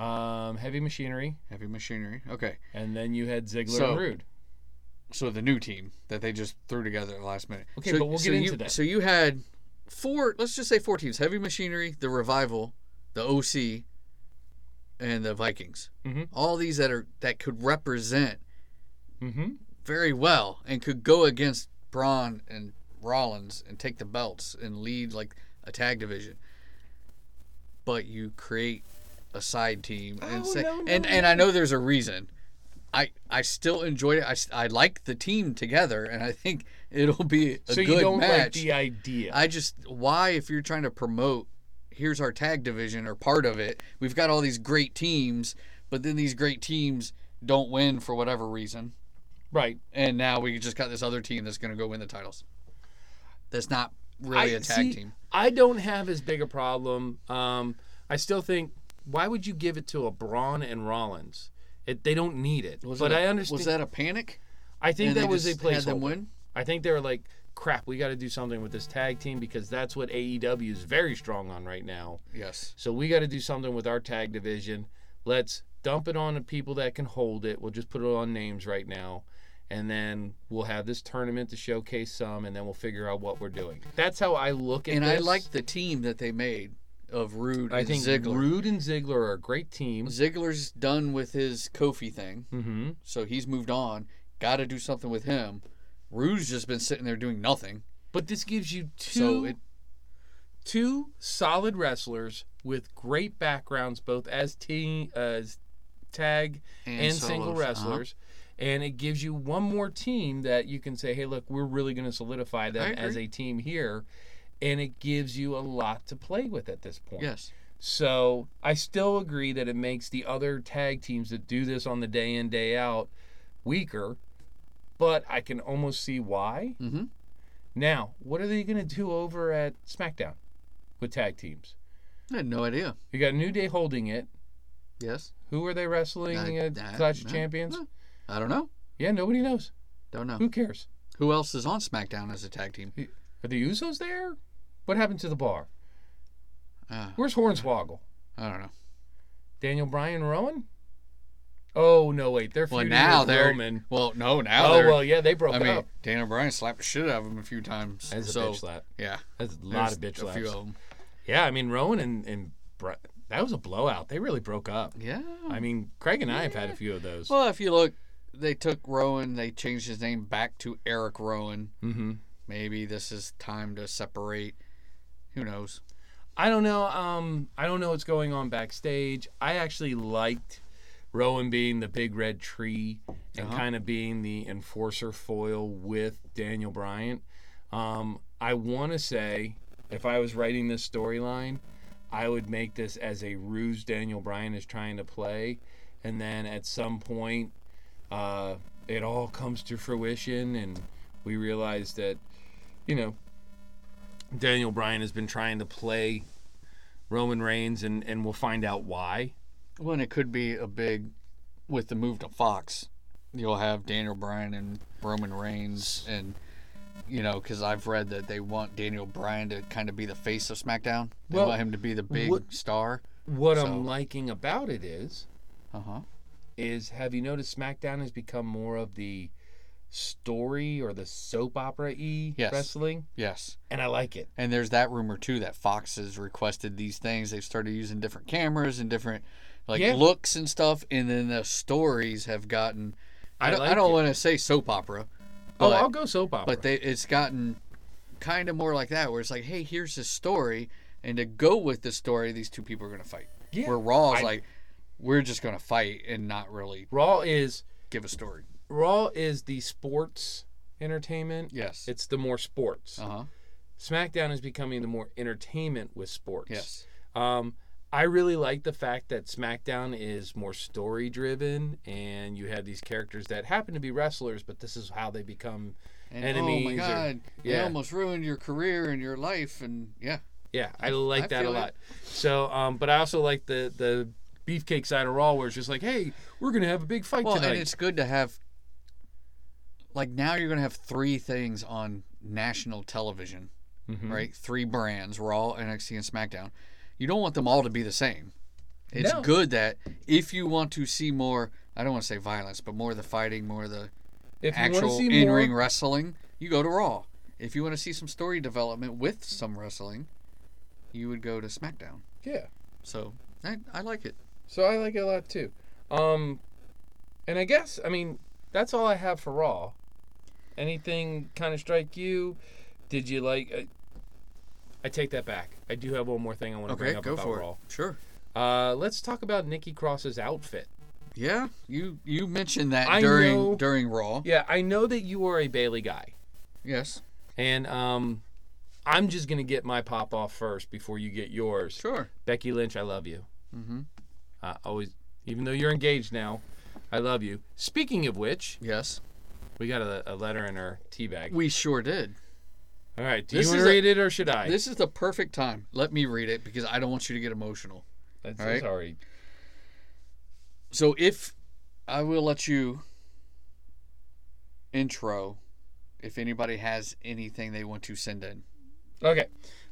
C: Um, Heavy Machinery,
B: Heavy machinery. Okay.
C: and then you had Ziggler
B: So-
C: and Roode.
B: So the new team that they just threw together at the last minute.
C: Okay,
B: so,
C: but we'll
B: so
C: get
B: you,
C: into that.
B: So you had four. Let's just say four teams: Heavy Machinery, the Revival, the OC, and the Vikings.
C: Mhm.
B: All these that are that could represent
C: Mm-hmm.
B: very well and could go against Braun and Rollins and take the belts and lead like a tag division. But you create a side team and
C: Oh,
B: say,
C: no, no,
B: and and I know there's a reason. I I still enjoyed it. I, I like the team together, and I think it'll be a
C: So
B: good
C: you don't like the idea?
B: I just why if you're trying to promote here's our tag division or part of it. We've got all these great teams, but then these great teams don't win for whatever reason
C: right.
B: and now we just got this other team that's going to go win the titles. That's not really
C: I-
B: a tag
C: see,
B: team.
C: I don't have as big a problem. Um, I still think why would you give it to a Braun and Rollins? It, they don't need it.
B: Was
C: but
B: it a-
C: I understand.
B: Was that a panic?
C: I think
B: And
C: that was a
B: just had them
C: placeholder.
B: win.
C: I think they were like, crap, we got to do something with this tag team because that's what AEW is very strong on right now.
B: Yes.
C: So we got to do something with our tag division. Let's dump it on the people that can hold it. We'll just put it on names right now. And then we'll have this tournament to showcase some, and then we'll figure out what we're doing. That's how I look at
B: And
C: this.
B: I like the team that they made of Roode
C: I
B: and
C: think
B: Ziggler.
C: Roode and Ziggler are a great team.
B: Ziggler's done with his Kofi thing,
C: Mm-hmm.
B: so he's moved on. Got to do something with him. Roode's just been sitting there doing nothing.
C: But this gives you two
B: So it
C: two solid wrestlers with great backgrounds, both as team as tag
B: and,
C: and, single
B: uh-huh.
C: wrestlers. And it gives you one more team that you can say, hey, look, we're really going to solidify them as a team here. And it gives you a lot to play with at this point.
B: Yes.
C: So I still agree that it makes the other tag teams that do this on the day in, day out weaker. But I can almost see why.
B: Mm-hmm.
C: Now, what are they going to do over at SmackDown with tag teams?
B: I had no idea.
C: You got New Day holding it.
B: Yes.
C: Who are they wrestling
B: I-
C: at
B: I-
C: Clash of Champions?
B: I don't know.
C: Yeah, nobody knows.
B: Don't know.
C: Who cares?
B: Who else is on SmackDown as a tag team?
C: Are the Usos there? What happened to the bar?
B: Uh,
C: Where's Hornswoggle?
B: I don't know.
C: Daniel Bryan Rowan? Oh no, wait, they're
B: Well, now they're
C: Roman.
B: well, no, now
C: Oh well, yeah, they broke
B: I mean,
C: up.
B: Daniel Bryan slapped the shit out of him a few times.
C: That's a bitch slap.
B: Yeah,
C: That's a lot
B: there's
C: of bitch slaps.
B: a few of them.
C: Yeah, I mean Rowan and and that was a blowout. They really broke up.
B: Yeah.
C: I mean, Craig and I have had a few of those.
B: Well, if you look, they took Rowan, they changed his name back to Eric Rowan.
C: mm-hmm.
B: Maybe this is time to separate. Who knows?
C: I don't know. Um, I don't know what's going on backstage. I actually liked Rowan being the big red tree and
B: Uh-huh.
C: kind of being the enforcer foil with Daniel Bryan. Um, I want to say, if I was writing this storyline, I would make this as a ruse Daniel Bryan is trying to play, and then at some point, uh, it all comes to fruition, and we realize that, you know, Daniel Bryan has been trying to play Roman Reigns, and, and we'll find out why.
B: Well, and it could be a big, with the move to Fox, you'll have Daniel Bryan and Roman Reigns, and you know, because I've read that they want Daniel Bryan to kind of be the face of SmackDown. They
C: Well,
B: want him to be the big
C: what-
B: star.
C: What
B: So-
C: I'm liking about it is,
B: Uh huh.
C: is have you noticed SmackDown has become more of the story or the soap opera e
B: Yes.
C: wrestling,
B: Yes.
C: and I like it.
B: And there's that rumor too that Fox has requested these things. They've started using different cameras and different like
C: Yeah.
B: looks and stuff, and then the stories have gotten. I
C: I
B: don't, I
C: like
B: don't want to say soap opera,
C: Oh,
B: but,
C: I'll go soap opera.
B: but they it's gotten kind of more like that, where it's like, hey, here's a story, and to go with the story, these two people are gonna fight.
C: yeah,
B: Where Raw is
C: I-
B: like, we're just gonna fight and not really
C: Raw is
B: give a story.
C: Raw is the sports entertainment.
B: Yes.
C: It's the more sports.
B: Uh huh.
C: SmackDown is becoming the more entertainment with sports.
B: Yes.
C: Um, I really like the fact that SmackDown is more story driven, and you have these characters that happen to be wrestlers, but this is how they become.
B: And
C: Enemies
B: oh my
C: or-
B: God, they
C: yeah.
B: almost ruined your career and your life, and yeah.
C: Yeah, I like
B: I
C: that a
B: feel it.
C: lot. So, um, but I also like the the beefcake side of Raw, where it's just like, hey, we're gonna have a big fight
B: Well,
C: tonight.
B: and it's good to have. Like now, you're gonna have three things on national television,
C: Mhm.
B: right? Three brands: Raw, NXT, and SmackDown. You don't want them all to be the same. It's
C: No.
B: good that if you want to see more, I don't want to say violence, but more of the fighting, more of the
C: If to
B: actual in-ring wrestling, you go to Raw. If you want to see some story development with some wrestling, you would go to SmackDown.
C: yeah.
B: So I, I like it.
C: So I like it a lot too. Um, and I guess I mean that's all I have for Raw. Anything kind of strike you? Did you like? Uh, I take that back. I do have one more thing I want to
B: Okay,
C: bring up
B: go
C: about
B: for
C: Raw.
B: it. Sure.
C: Uh, let's talk about Nikki Cross's outfit.
B: Yeah, you you mentioned that
C: I
B: during
C: know-
B: during Raw.
C: Yeah, I know that you are a Bayley guy,
B: Yes.
C: and um, I'm just gonna get my pop off first before you get yours.
B: Sure.
C: Becky Lynch, I love you.
B: Mm-hmm.
C: Uh, always, even though you're engaged now, I love you. Speaking of which,
B: Yes.
C: We got a, a letter in our tea bag.
B: We sure did.
C: All right, do
B: This
C: you want
B: is
C: to
B: a-
C: read it or should I?
B: This is the perfect time. Let me read it because I don't want you to get emotional.
C: That's
B: all right.
C: sorry.
B: So if I will let you intro if anybody has anything they want to send in.
C: Okay.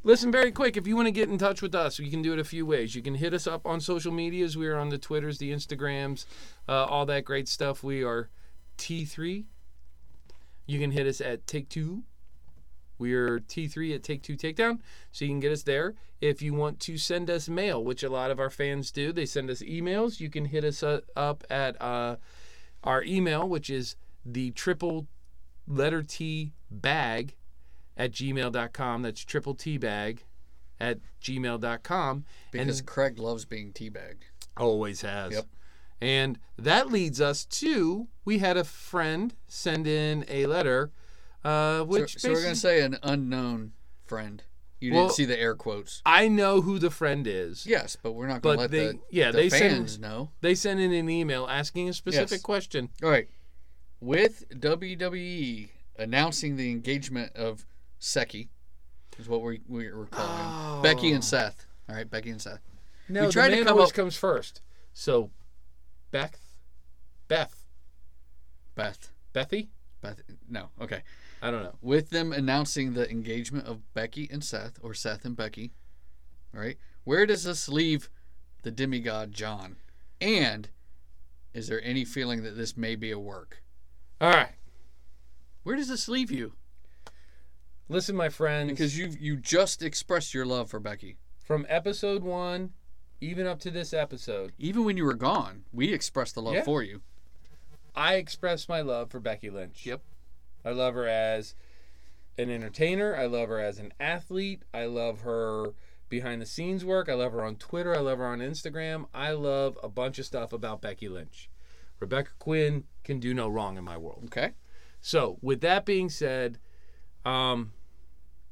C: Listen, very quick. If you want to get in touch with us, you can do it a few ways. You can hit us up on social medias. We are on the Twitters, the Instagrams, uh, all that great stuff. We are T3. You can hit us at Take Two. We are T3 at Take Two Takedown, so you can get us there. If you want to send us mail, which a lot of our fans do, they send us emails. You can hit us up at uh, our email, which is the triple letter T bag at gmail.com. That's triple T bag at gmail.com.
B: Because
C: and
B: Craig loves being teabagged.
C: always has.
B: Yep.
C: And that leads us to we had a friend send in a letter, uh, which
B: so we're gonna say an unknown friend. You
C: Well-
B: didn't see the air quotes.
C: I know who the friend is.
B: Yes, but we're not gonna
C: But
B: let
C: they-
B: the,
C: yeah,
B: the
C: they send-
B: fans know.
C: They sent in an email asking a specific
B: Yes.
C: question.
B: All right. With WWE announcing the engagement of Seki, is what we, we're calling him. Becky and Seth. All right, Becky and Seth.
C: No,
B: We
C: the
B: tried to come
C: always
B: up-
C: comes first. So, Beth, Beth,
B: Beth.
C: Bethy,
B: Beth, no, okay.
C: I don't know.
B: With them announcing the engagement of Becky and Seth, or Seth and Becky, right? Where does this leave the demigod John? And is there any feeling that this may be a work?
C: All right.
B: Where does this leave you?
C: Listen, my friends.
B: Because you you just expressed your love for Becky.
C: from episode one, even up to this episode,
B: Even when you were gone, we expressed the love
C: Yeah.
B: for you.
C: I expressed my love for Becky Lynch.
B: Yep.
C: I love her as an entertainer. I love her as an athlete. I love her behind the scenes work. I love her on Twitter. I love her on Instagram. I love a bunch of stuff about Becky Lynch. Rebecca Quinn can do no wrong in my world.
B: Okay.
C: So, with that being said, um,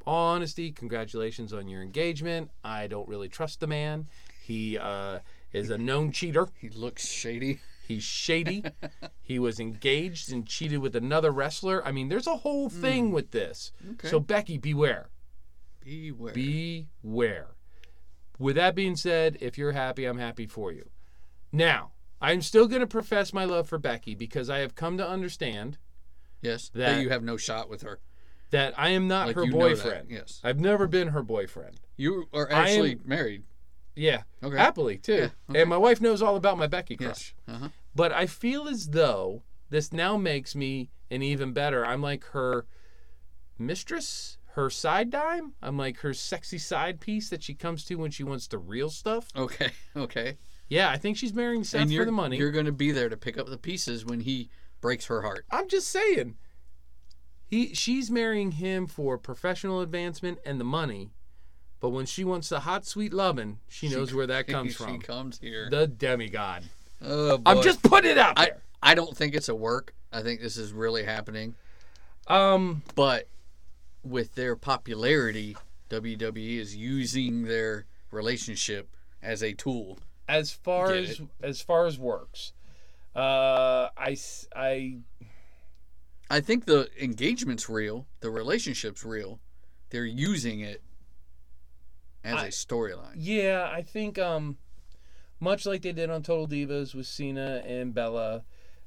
C: all honesty, congratulations on your engagement. I don't really trust the man. He uh, is a known cheater.
B: He looks shady.
C: He's shady. he was engaged and cheated with another wrestler. I mean, there's a whole thing with this.
B: Okay.
C: So, Becky, beware.
B: Beware.
C: Beware. With that being said, if you're happy, I'm happy for you. Now, I'm still going to profess my love for Becky because I have come to understand
B: yes. That,
C: that-
B: you have no shot with her.
C: that I am not
B: Like
C: her
B: you know that,
C: boyfriend.
B: yes.
C: I've never been her boyfriend.
B: You are
C: I am-
B: actually married.
C: Yeah,
B: Okay.
C: happily too.
B: Yeah, okay.
C: And my wife knows all about my Becky crush.
B: Yes. Uh-huh.
C: But I feel as though this now makes me an even better. I'm like her mistress, her side dime. I'm like her sexy side piece that she comes to when she wants the real stuff.
B: Okay. Okay.
C: Yeah, I think she's marrying Seth for the money.
B: you're going to be there to pick up the pieces when he breaks her heart.
C: I'm just saying. He she's marrying him for professional advancement and the money. But when she wants the hot sweet loving, she knows where that comes
B: she
C: from.
B: comes here.
C: The demigod.
B: oh,
C: I'm just putting it out
B: I
C: there.
B: I don't think it's a work. I think this is really happening.
C: um
B: But with their popularity, WWE is using their relationship as a tool.
C: as far
B: Get
C: as as far as works uh I I
B: I think the engagement's real, the relationship's real. They're using it as
C: I-
B: a storyline.
C: yeah i think um much like they did on total divas with cena and bella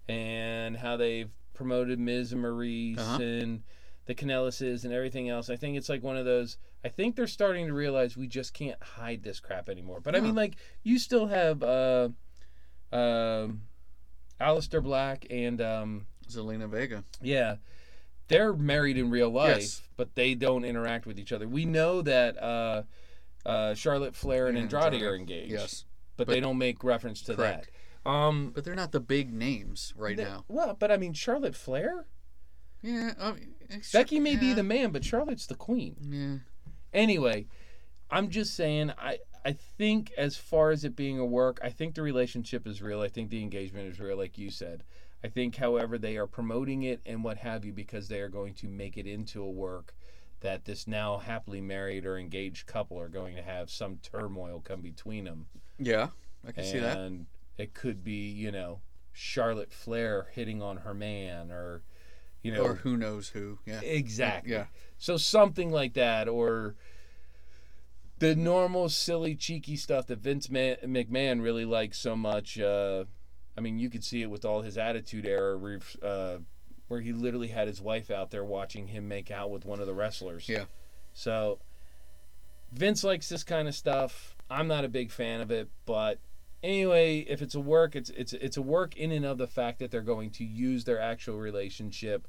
C: and how they've promoted miz and Maryse
B: Uh-huh.
C: and the Canellises and everything else i think it's like one of those i think they're starting to realize we just can't hide this crap anymore but i mean like you still have uh um Aleister Black and um
B: Zelina Vega.
C: Yeah. They're married in real life,
B: Yes.
C: but they don't interact with each other. We know that uh, uh, Charlotte Flair and Andrade
B: Andrade.
C: are engaged.
B: Yes.
C: But,
B: But-
C: they don't make reference to
B: Correct.
C: that. Um,
B: But they're not the big names right
C: they-
B: now.
C: Well, but I mean, Charlotte Flair?
B: Yeah. I mean,
C: Becky may be the man, but Charlotte's the queen.
B: Yeah.
C: Anyway, I'm just saying, I, I think as far as it being a work, I think the relationship is real. I think the engagement is real, like you said. I think, however, they are promoting it and what have you because they are going to make it into a work that this now happily married or engaged couple are going to have some turmoil come between them.
B: Yeah. I can
C: and
B: see that.
C: And it could be, you know, Charlotte Flair hitting on her man or, you know,
B: Or who knows who. Yeah.
C: Exactly.
B: Yeah.
C: So something like that, or the normal, silly, cheeky stuff that Vince Ma- McMahon really likes so much. Uh, I mean, you could see it with all his Attitude Era, ref- uh, where he literally had his wife out there watching him make out with one of the wrestlers.
B: Yeah.
C: So Vince likes this kind of stuff. I'm not a big fan of it, but anyway, if it's a work, it's it's it's a work in and of the fact that they're going to use their actual relationship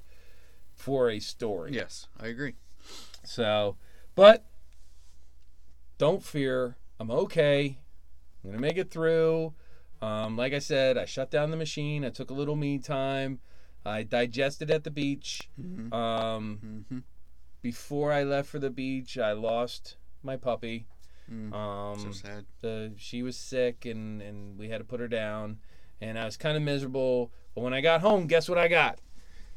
C: for a story.
B: Yes, I agree.
C: So, but don't fear. I'm okay. I'm gonna make it through. Um, like I said, I shut down the machine. I took a little me time. I digested at the beach.
B: Mhm.
C: Um,
B: hmm
C: before I left for the beach, I lost my puppy.
B: Mm.
C: Um,
B: so sad.
C: the, she was sick and, and we had to put her down. And I was kind of miserable. But when I got home, guess what I got?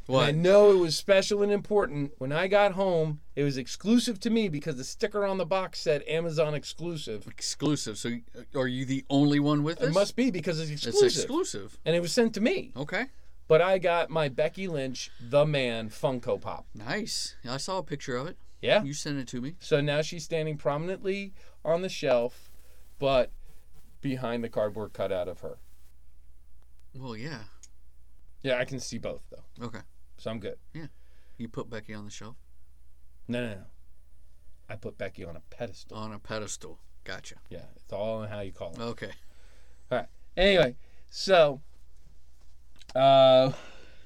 C: And I know it was special and important. When I got home, it was exclusive to me because the sticker on the box said Amazon exclusive.
B: Exclusive. So, are you the only one with this?
C: It must be because it's exclusive.
B: It's
C: exclusive. And it was sent to me.
B: Okay.
C: But I got my Becky Lynch, the man Funko Pop.
B: Nice. I saw a picture of it.
C: Yeah.
B: You sent it to me.
C: So now she's standing prominently on the shelf, but behind the cardboard cutout of her.
B: Well, yeah.
C: Yeah, I can see both though.
B: Okay.
C: So I'm good. Yeah.
B: You put Becky on the shelf
C: No, no, no. I put Becky on a pedestal.
B: on a pedestal. Gotcha.
C: Yeah, it's all in how you call it.
B: Okay. All right.
C: Anyway, so uh,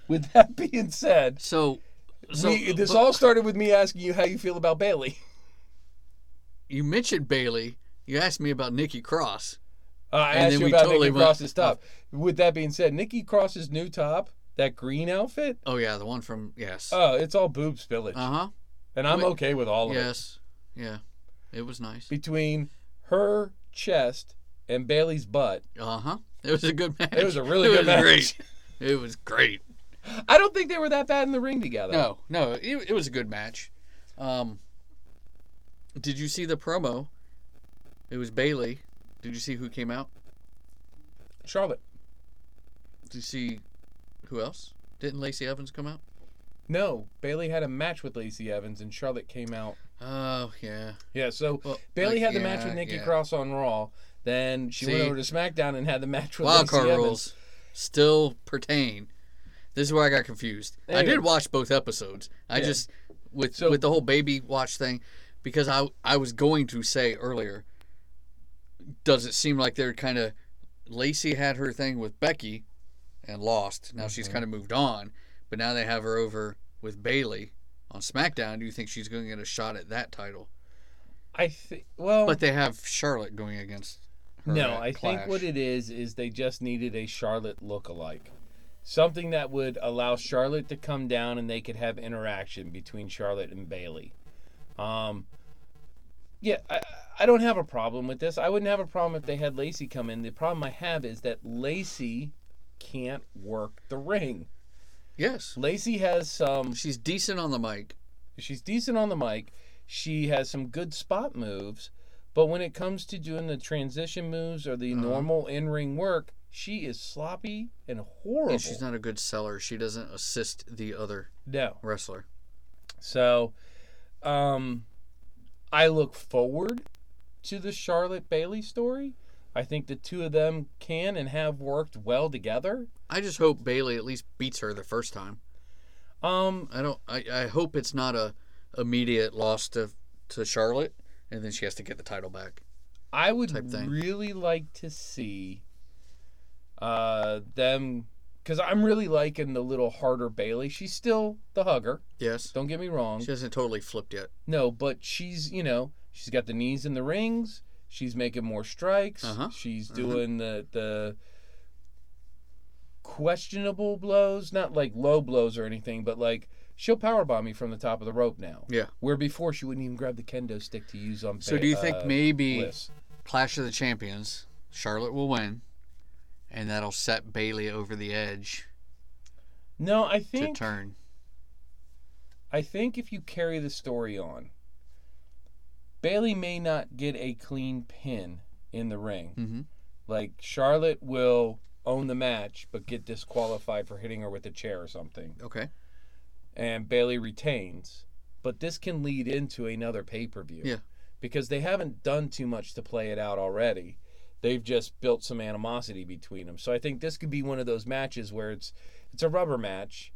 C: with that being said,
B: So, so
C: we, this
B: but
C: all started with me asking you how you feel about Bayley.
B: you mentioned Bayley. You asked me about Nikki Cross.
C: Uh, I
B: And
C: asked you about
B: totally
C: Nikki
B: went-
C: Cross's stuff. With that being said, Nikki Cross's new top, that green outfit,
B: Oh yeah, the one from yes.
C: oh, it's all boob spillage,
B: Uh huh.
C: and I'm
B: wait.
C: okay with all of it.
B: Yes. Yeah. It was nice.
C: Between her chest and Bayley's butt,
B: Uh huh. It was a good match.
C: it was a really
B: It
C: good
B: was
C: match.
B: Great. It was great.
C: I don't think they were that bad in the ring together.
B: No, no, it, it was a good match. Um, did you see the promo? It was Bayley. Did you see who came out?
C: Charlotte.
B: Did you see who else? Didn't Lacey Evans come out?
C: No, Bayley had a match with Lacey Evans, and Charlotte came out.
B: Oh yeah.
C: Yeah, so
B: Well,
C: Bayley
B: like,
C: had the match with Nikki
B: yeah.
C: Cross on Raw. Then she went over to SmackDown and had the match with
B: Wild
C: Lacey Evans.
B: rules still pertain. This is where I got confused. I did watch both episodes. I
C: Yeah.
B: just with
C: So-
B: with the whole baby watch thing because I I was going to say earlier. Does it seem like they're kind of Lacey had her thing with Becky and lost. Now she's
C: Mhm.
B: kind of moved on, but now they have her over with Bayley on SmackDown. Do you think she's going to get a shot at that title?
C: I think. Well,
B: But they have Charlotte going against.
C: No, I think what it is is they just needed a Charlotte look-alike, something that would allow Charlotte to come down and they could have interaction between Charlotte and Bayley. Um, yeah, I, I don't have a problem with this. I wouldn't have a problem if they had Lacey come in. The problem I have is that Lacey can't work the ring.
B: yes,
C: Lacey has some
B: she's decent on the mic.
C: She's decent on the mic. She has some good spot moves, but when it comes to doing the transition moves or the
B: Uh-huh.
C: normal in-ring work, she is sloppy and horrible.
B: And she's not a good seller. She doesn't assist the other
C: no.
B: wrestler.
C: So, um, I look forward to the Charlotte Bayley story. I think the two of them can and have worked well together.
B: I just hope Bayley at least beats her the first time.
C: Um,
B: I don't. I, I hope it's not a immediate loss to to Charlotte, and then she has to get the title back.
C: I would really like to see uh, them because I'm really liking the little harder Bayley. She's still the hugger.
B: Yes,
C: Don't get me wrong.
B: she hasn't totally flipped yet.
C: No, but she's you know she's got the knees in the rings. She's making more strikes.
B: Uh-huh.
C: She's
B: Uh-huh.
C: doing the the questionable blows, not like low blows or anything, but like she'll powerbomb me from the top of the rope now.
B: Yeah.
C: Where before she wouldn't even grab the kendo stick to use on.
B: So do you think
C: uh,
B: maybe
C: Bliss.
B: Clash of the Champions, Charlotte will win, and that'll set Bayley over the edge
C: No, I think to
B: turn.
C: I think if you carry the story on, Bayley may not get a clean pin in the ring.
B: Mm-hmm.
C: Like Charlotte will own the match but get disqualified for hitting her with a chair or something,
B: Okay.
C: And Bayley retains. But this can lead into another pay per view.
B: Yeah.
C: Because they haven't done too much to play it out already. They've just built some animosity between them. So I think this could be one of those matches where it's it's a rubber match.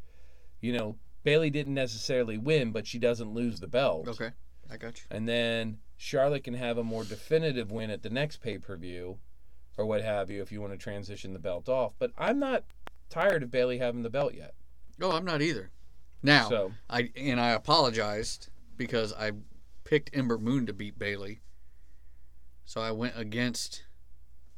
C: You know, Bayley didn't necessarily win, but she doesn't lose the belt.
B: Okay. I got you.
C: And then Charlotte can have a more definitive win at the next pay per view or what have you if you want to transition the belt off. But I'm not tired of Bayley having the belt yet.
B: Oh, I'm not either. Now,
C: So
B: I and I apologized because I picked Ember Moon to beat Bayley. So I went against.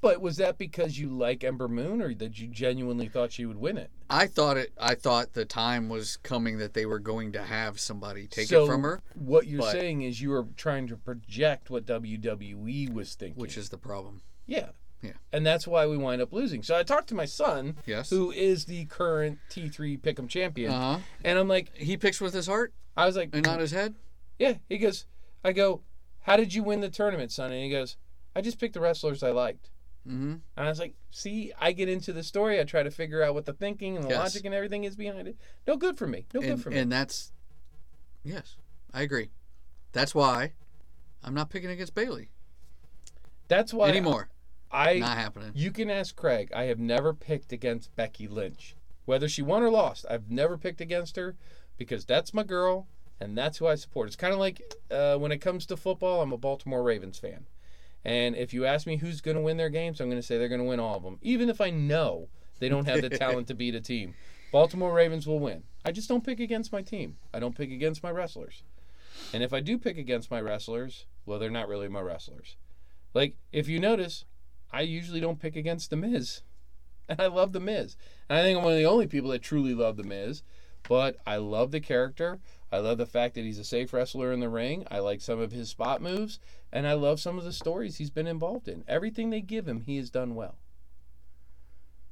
C: but was that because you like Ember Moon or that you genuinely thought she would win it?
B: I thought it. I thought the time was coming that they were going to have somebody take
C: So,
B: it from her,
C: What you're
B: but-
C: saying is you were trying to project what WWE was thinking.
B: which is the problem.
C: yeah.
B: Yeah.
C: And that's why we wind up losing. So I talked to my son,
B: Yes.
C: who is the current T3 Pick'em champion,
B: Uh huh.
C: and I'm like,
B: He picks with his heart
C: I was like,
B: and not his head.
C: Yeah, he goes, I go, how did you win the tournament, son? And he goes, I just picked the wrestlers I liked.
B: Mm-hmm.
C: And I was like, see, I get into the story. I try to figure out what the thinking and the
B: Yes.
C: logic and everything is behind it. No good for me. No good for me.
B: and that's. Yes, I agree. That's why I'm not picking against Bayley
C: That's why
B: anymore.
C: I,
B: not happening.
C: you can ask Craig. I have never picked against Becky Lynch. whether she won or lost. I've never picked against her because that's my girl and that's who I support. It's kind of like uh, when it comes to football, I'm a Baltimore Ravens fan. And if you ask me who's going to win their games, I'm going to say they're going to win all of them, even if I know they don't have the talent to beat a team. Baltimore Ravens will win. I just don't pick against my team. I don't pick against my wrestlers. And if I do pick against my wrestlers, well, they're not really my wrestlers. Like, if you notice, I usually don't pick against The Miz. And I love The Miz. And I think I'm one of the only people that truly love The Miz. But I love the character. I love the fact that he's a safe wrestler in the ring. I like some of his spot moves. And I love some of the stories he's been involved in. Everything they give him, he has done well.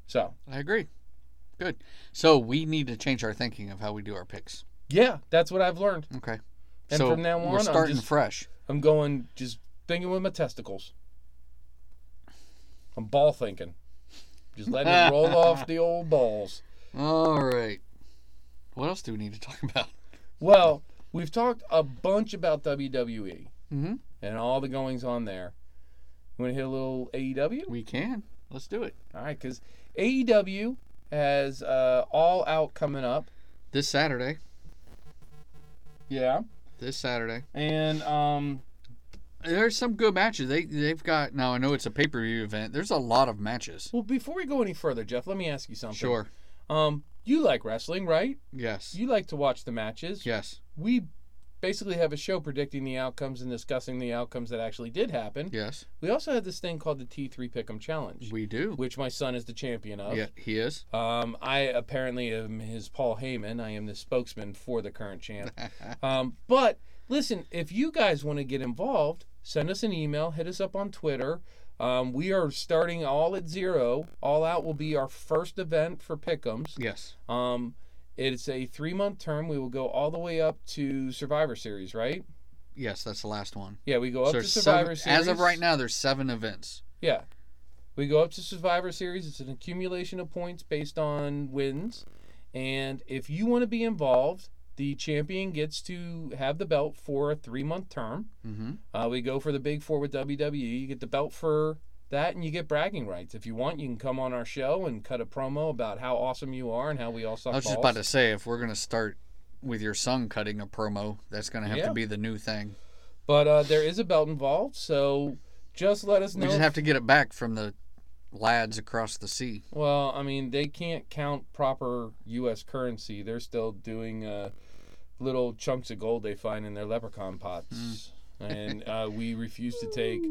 C: So,
B: I agree. Good. So we need to change our thinking of how we do our picks.
C: yeah, that's what I've learned.
B: Okay.
C: And
B: so
C: from now on,
B: we're
C: I'm
B: starting
C: just-
B: fresh.
C: I'm going just thinking with my testicles. I'm ball thinking. Just letting it roll off the old balls.
B: All right. What else do we need to talk about?
C: Well, we've talked a bunch about WWE
B: Mm-hmm.
C: and all the goings on there. You want to hit a little AEW?
B: We can. Let's do it.
C: All right, because AEW has uh, All Out coming up.
B: This Saturday.
C: Yeah.
B: This Saturday.
C: And um,
B: There's some good matches. They they've got now. I know it's a pay per view event. There's a lot of matches.
C: well, before we go any further, Jeff, let me ask you something.
B: Sure.
C: Um, you like wrestling, right?
B: Yes.
C: You like to watch the matches.
B: Yes.
C: we basically have a show predicting the outcomes and discussing the outcomes that actually did happen.
B: Yes.
C: We also have this thing called the T3 Pick'em Challenge,
B: We do.
C: which my son is the champion of.
B: Yeah, he is.
C: Um, I apparently am his Paul Heyman. I am the spokesman for the current champ. Um, but listen, if you guys want to get involved, send us an email, hit us up on Twitter. Um, we are starting all at zero. All out will be our first event for Pickums.
B: yes.
C: Um, it's a three month term. We will go all the way up to Survivor Series, right?
B: Yes, that's the last one.
C: Yeah, we go
B: So
C: up to Survivor
B: seven,
C: Series.
B: as of right now, there's seven events.
C: Yeah. We go up to Survivor Series. It's an accumulation of points based on wins. And if you want to be involved, the champion gets to have the belt for a three month term.
B: Mm-hmm.
C: Uh, we go for the big four with WWE. You get the belt for that and you get bragging rights. If you want, you can come on our show and cut a promo about how awesome you are and how we all suck
B: I was just about to say, if we're gonna start with your son cutting a promo, that's gonna have
C: Yeah.
B: to be the new thing.
C: But uh, there is a belt involved, so just let us know.
B: We just have to get it back from the lads across the sea.
C: Well, I mean, they can't count proper U.S. currency. They're still doing uh, little chunks of gold they find in their leprechaun pots, and uh, we refuse to take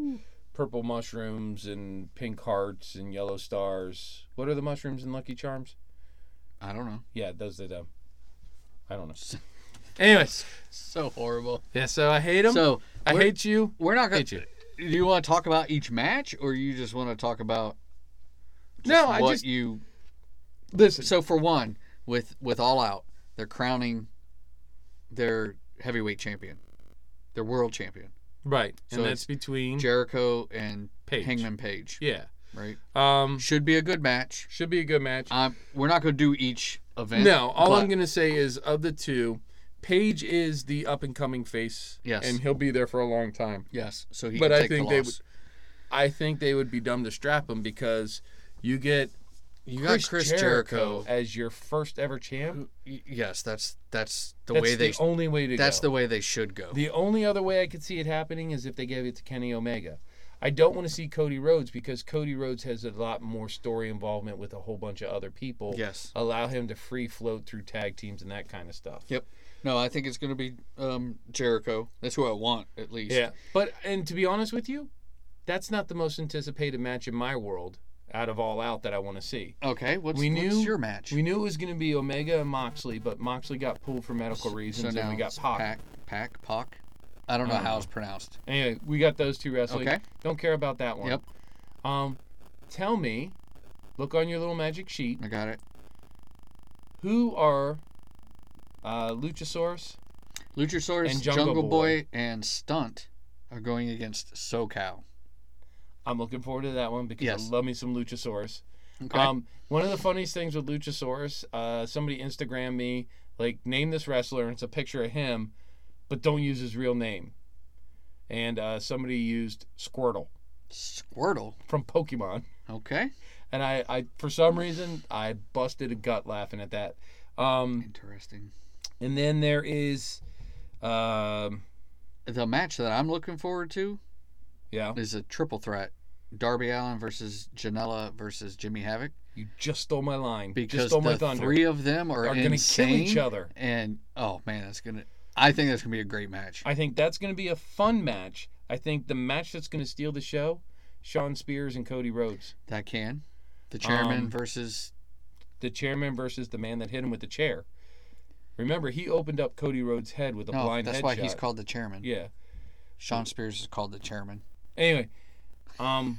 C: purple mushrooms and pink hearts and yellow stars. What are the mushrooms in Lucky Charms?
B: I don't know.
C: Yeah, those are them. I don't know. Anyways,
B: So horrible.
C: yeah. So I hate them.
B: So
C: I hate you.
B: We're not gonna.
C: Hate you.
B: Do you want to talk about each match, or you just want to talk about
C: No, I
B: what
C: just
B: you?
C: listen.
B: So for one, with with All Out, they're crowning their heavyweight champion, their world champion,
C: Right,
B: So
C: and
B: it's
C: that's between
B: Jericho and
C: Page.
B: Hangman Page.
C: Yeah.
B: Right.
C: Um,
B: Should be a good match.
C: should be a good match.
B: Um, we're not going to do each event.
C: No, all I'm gonna say is of the two, Page is the up and coming face.
B: Yes.
C: and he'll be there for a long time.
B: Yes. So he
C: But
B: can
C: I think
B: the
C: they
B: would.
C: I think they would be dumb to strap him because you get
B: You got Chris Jericho.
C: as your first ever champ.
B: Y- Yes, that's that's the
C: That's
B: way they.
C: the only way to
B: that's
C: go.
B: the way they should go.
C: The only other way I could see it happening is if they gave it to Kenny Omega. I don't want to see Cody Rhodes because Cody Rhodes has a lot more story involvement with a whole bunch of other people.
B: yes.
C: Allow him to free float through tag teams and that kind of stuff.
B: Yep. No, I think it's going to be um, Jericho. That's who I want at least.
C: Yeah. But and to be honest with you, that's not the most anticipated match in my world out of all out that I want to see.
B: Okay. What's,
C: We
B: what's
C: knew-
B: your match?
C: We knew it was going to be Omega and Moxley, but Moxley got pulled for medical
B: so
C: reasons,
B: now
C: and we got Pac.
B: Pac. Pac. Pac. I don't know
C: I
B: how it's pronounced.
C: Anyway, we got those two wrestling.
B: Okay.
C: Don't care about that one.
B: Yep.
C: Um, tell me, look on your little magic sheet.
B: I got it.
C: Who are uh, Luchasaurus?
B: Luchasaurus,
C: And
B: Jungle,
C: Jungle
B: Boy.
C: Boy.
B: and Stunt are going against SoCal.
C: I'm looking forward to that one because
B: Yes.
C: I love me some Luchasaurus.
B: Okay.
C: Um, one of the funniest things with Luchasaurus, uh, somebody Instagram me like name this wrestler, and it's a picture of him, but don't use his real name. And uh, somebody used Squirtle
B: Squirtle.
C: from Pokemon.
B: Okay.
C: and I, I for some reason I busted a gut laughing at that. Um,
B: Interesting.
C: and then there is, um,
B: The match that I'm looking forward to
C: yeah,
B: is a triple threat: Darby Allin versus Janela versus Jimmy Havoc.
C: you just stole my line.
B: Because
C: just stole my
B: the
C: thunder.
B: three of them are,
C: are gonna kill
B: insane,
C: each other.
B: And oh man, that's gonna. I think that's gonna be a great match.
C: I think that's going to be a fun match. I think the match that's going to steal the show, Shawn Spears and Cody Rhodes,
B: That can. The chairman
C: Um,
B: versus
C: the chairman versus the man that hit him with the chair. Remember, he opened up Cody Rhodes' head with a
B: no,
C: blind
B: that's
C: headshot.
B: why he's called the chairman.
C: Yeah.
B: Shawn Spears is called the chairman.
C: Anyway, um,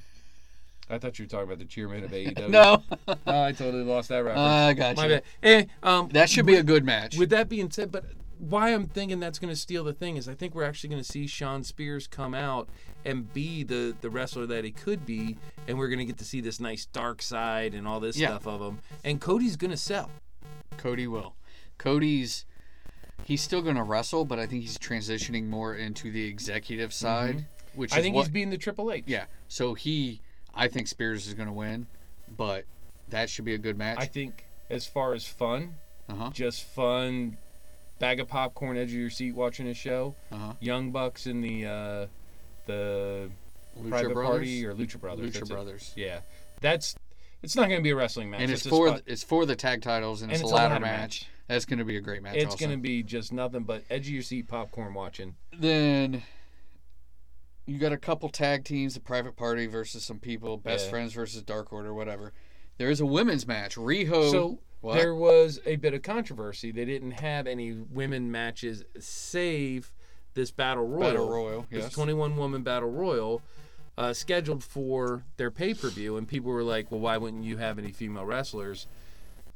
C: I thought you were talking about the chairman of AEW.
B: No,
C: Oh, I totally lost that reference.
B: I got
C: My
B: you.
C: bad. Eh, um,
B: That should be a good match.
C: With that being said, but why I'm thinking that's going to steal the thing is I think we're actually going to see Shawn Spears come out and be the the wrestler that he could be, and we're going to get to see this nice dark side and all this
B: Yeah.
C: stuff of him. And Cody's going to sell.
B: Cody will. Cody's he's still going to wrestle, but I think he's transitioning more into the executive side, which.
C: I
B: is
C: think
B: what,
C: he's being the Triple H.
B: yeah. So he, I think Spears is going to win, but that should be a good match.
C: I think as far as fun,
B: uh-huh.
C: just fun, bag of popcorn, edge of your seat watching a show.
B: Uh-huh.
C: Young Bucks in the uh, the
B: Lucha
C: Private
B: Brothers.
C: Party or Lucha Brothers.
B: Lucha
C: that's it.
B: Brothers.
C: Yeah, that's it's not going to be a wrestling match.
B: And it's
C: a
B: for
C: spot-
B: it's for the tag titles and,
C: and
B: it's, a ladder,
C: ladder
B: match. That's going to be a great match.
C: It's going to be just nothing but edge of your seat popcorn watching.
B: then you got a couple tag teams, the Private Party versus some people, Best
C: Yeah.
B: Friends versus Dark Order, whatever. There is a women's match. Riho.
C: So
B: What?
C: there was a bit of controversy. They didn't have any women matches save this battle royal.
B: Battle Royal,
C: This
B: yes.
C: 21 woman battle royal uh, scheduled for their pay per view, and people were like, "Well, why wouldn't you have any female wrestlers?"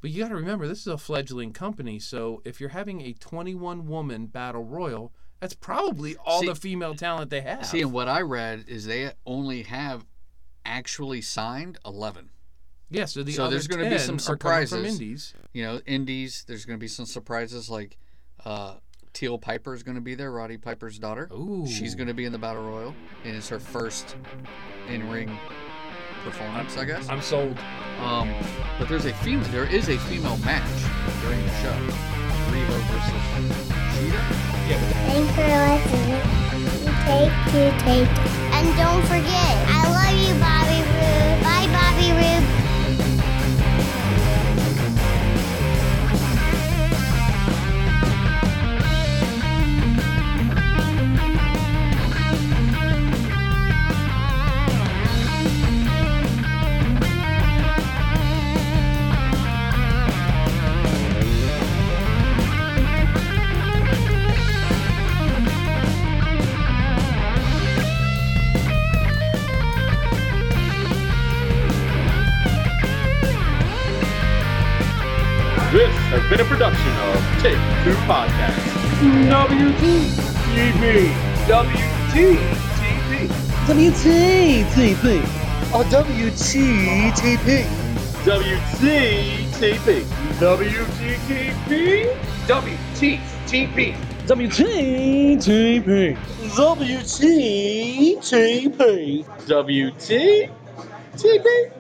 C: But you got to remember, this is a fledgling company, so if you're having a 21 woman battle royal, that's probably all
B: See-
C: the female talent they have.
B: See, and what I read is they only have actually signed 11.
C: yeah, so the
B: so
C: other
B: there's gonna be some
C: coming from
B: surprises.
C: indies.
B: You know, indies, there's going to be some surprises like uh, Teal Piper is going to be there, Roddy Piper's daughter.
C: Ooh.
B: She's going to be in the Battle Royal, and it's her first in ring performance, I guess.
C: I'm sold.
B: Um, but there's a female. There is a female match during the show. Riho versus Shida.
C: Yeah, but
D: Thanks for listening. Take take. And don't forget, I love you, Bobby
E: has been a production of Take Two Podcast. WTTP. WTTP.
F: WTTP. Oh, WTTP.
E: WTTP. WTTP. WTTP.
F: WTTP. WTTP.
E: WTTP.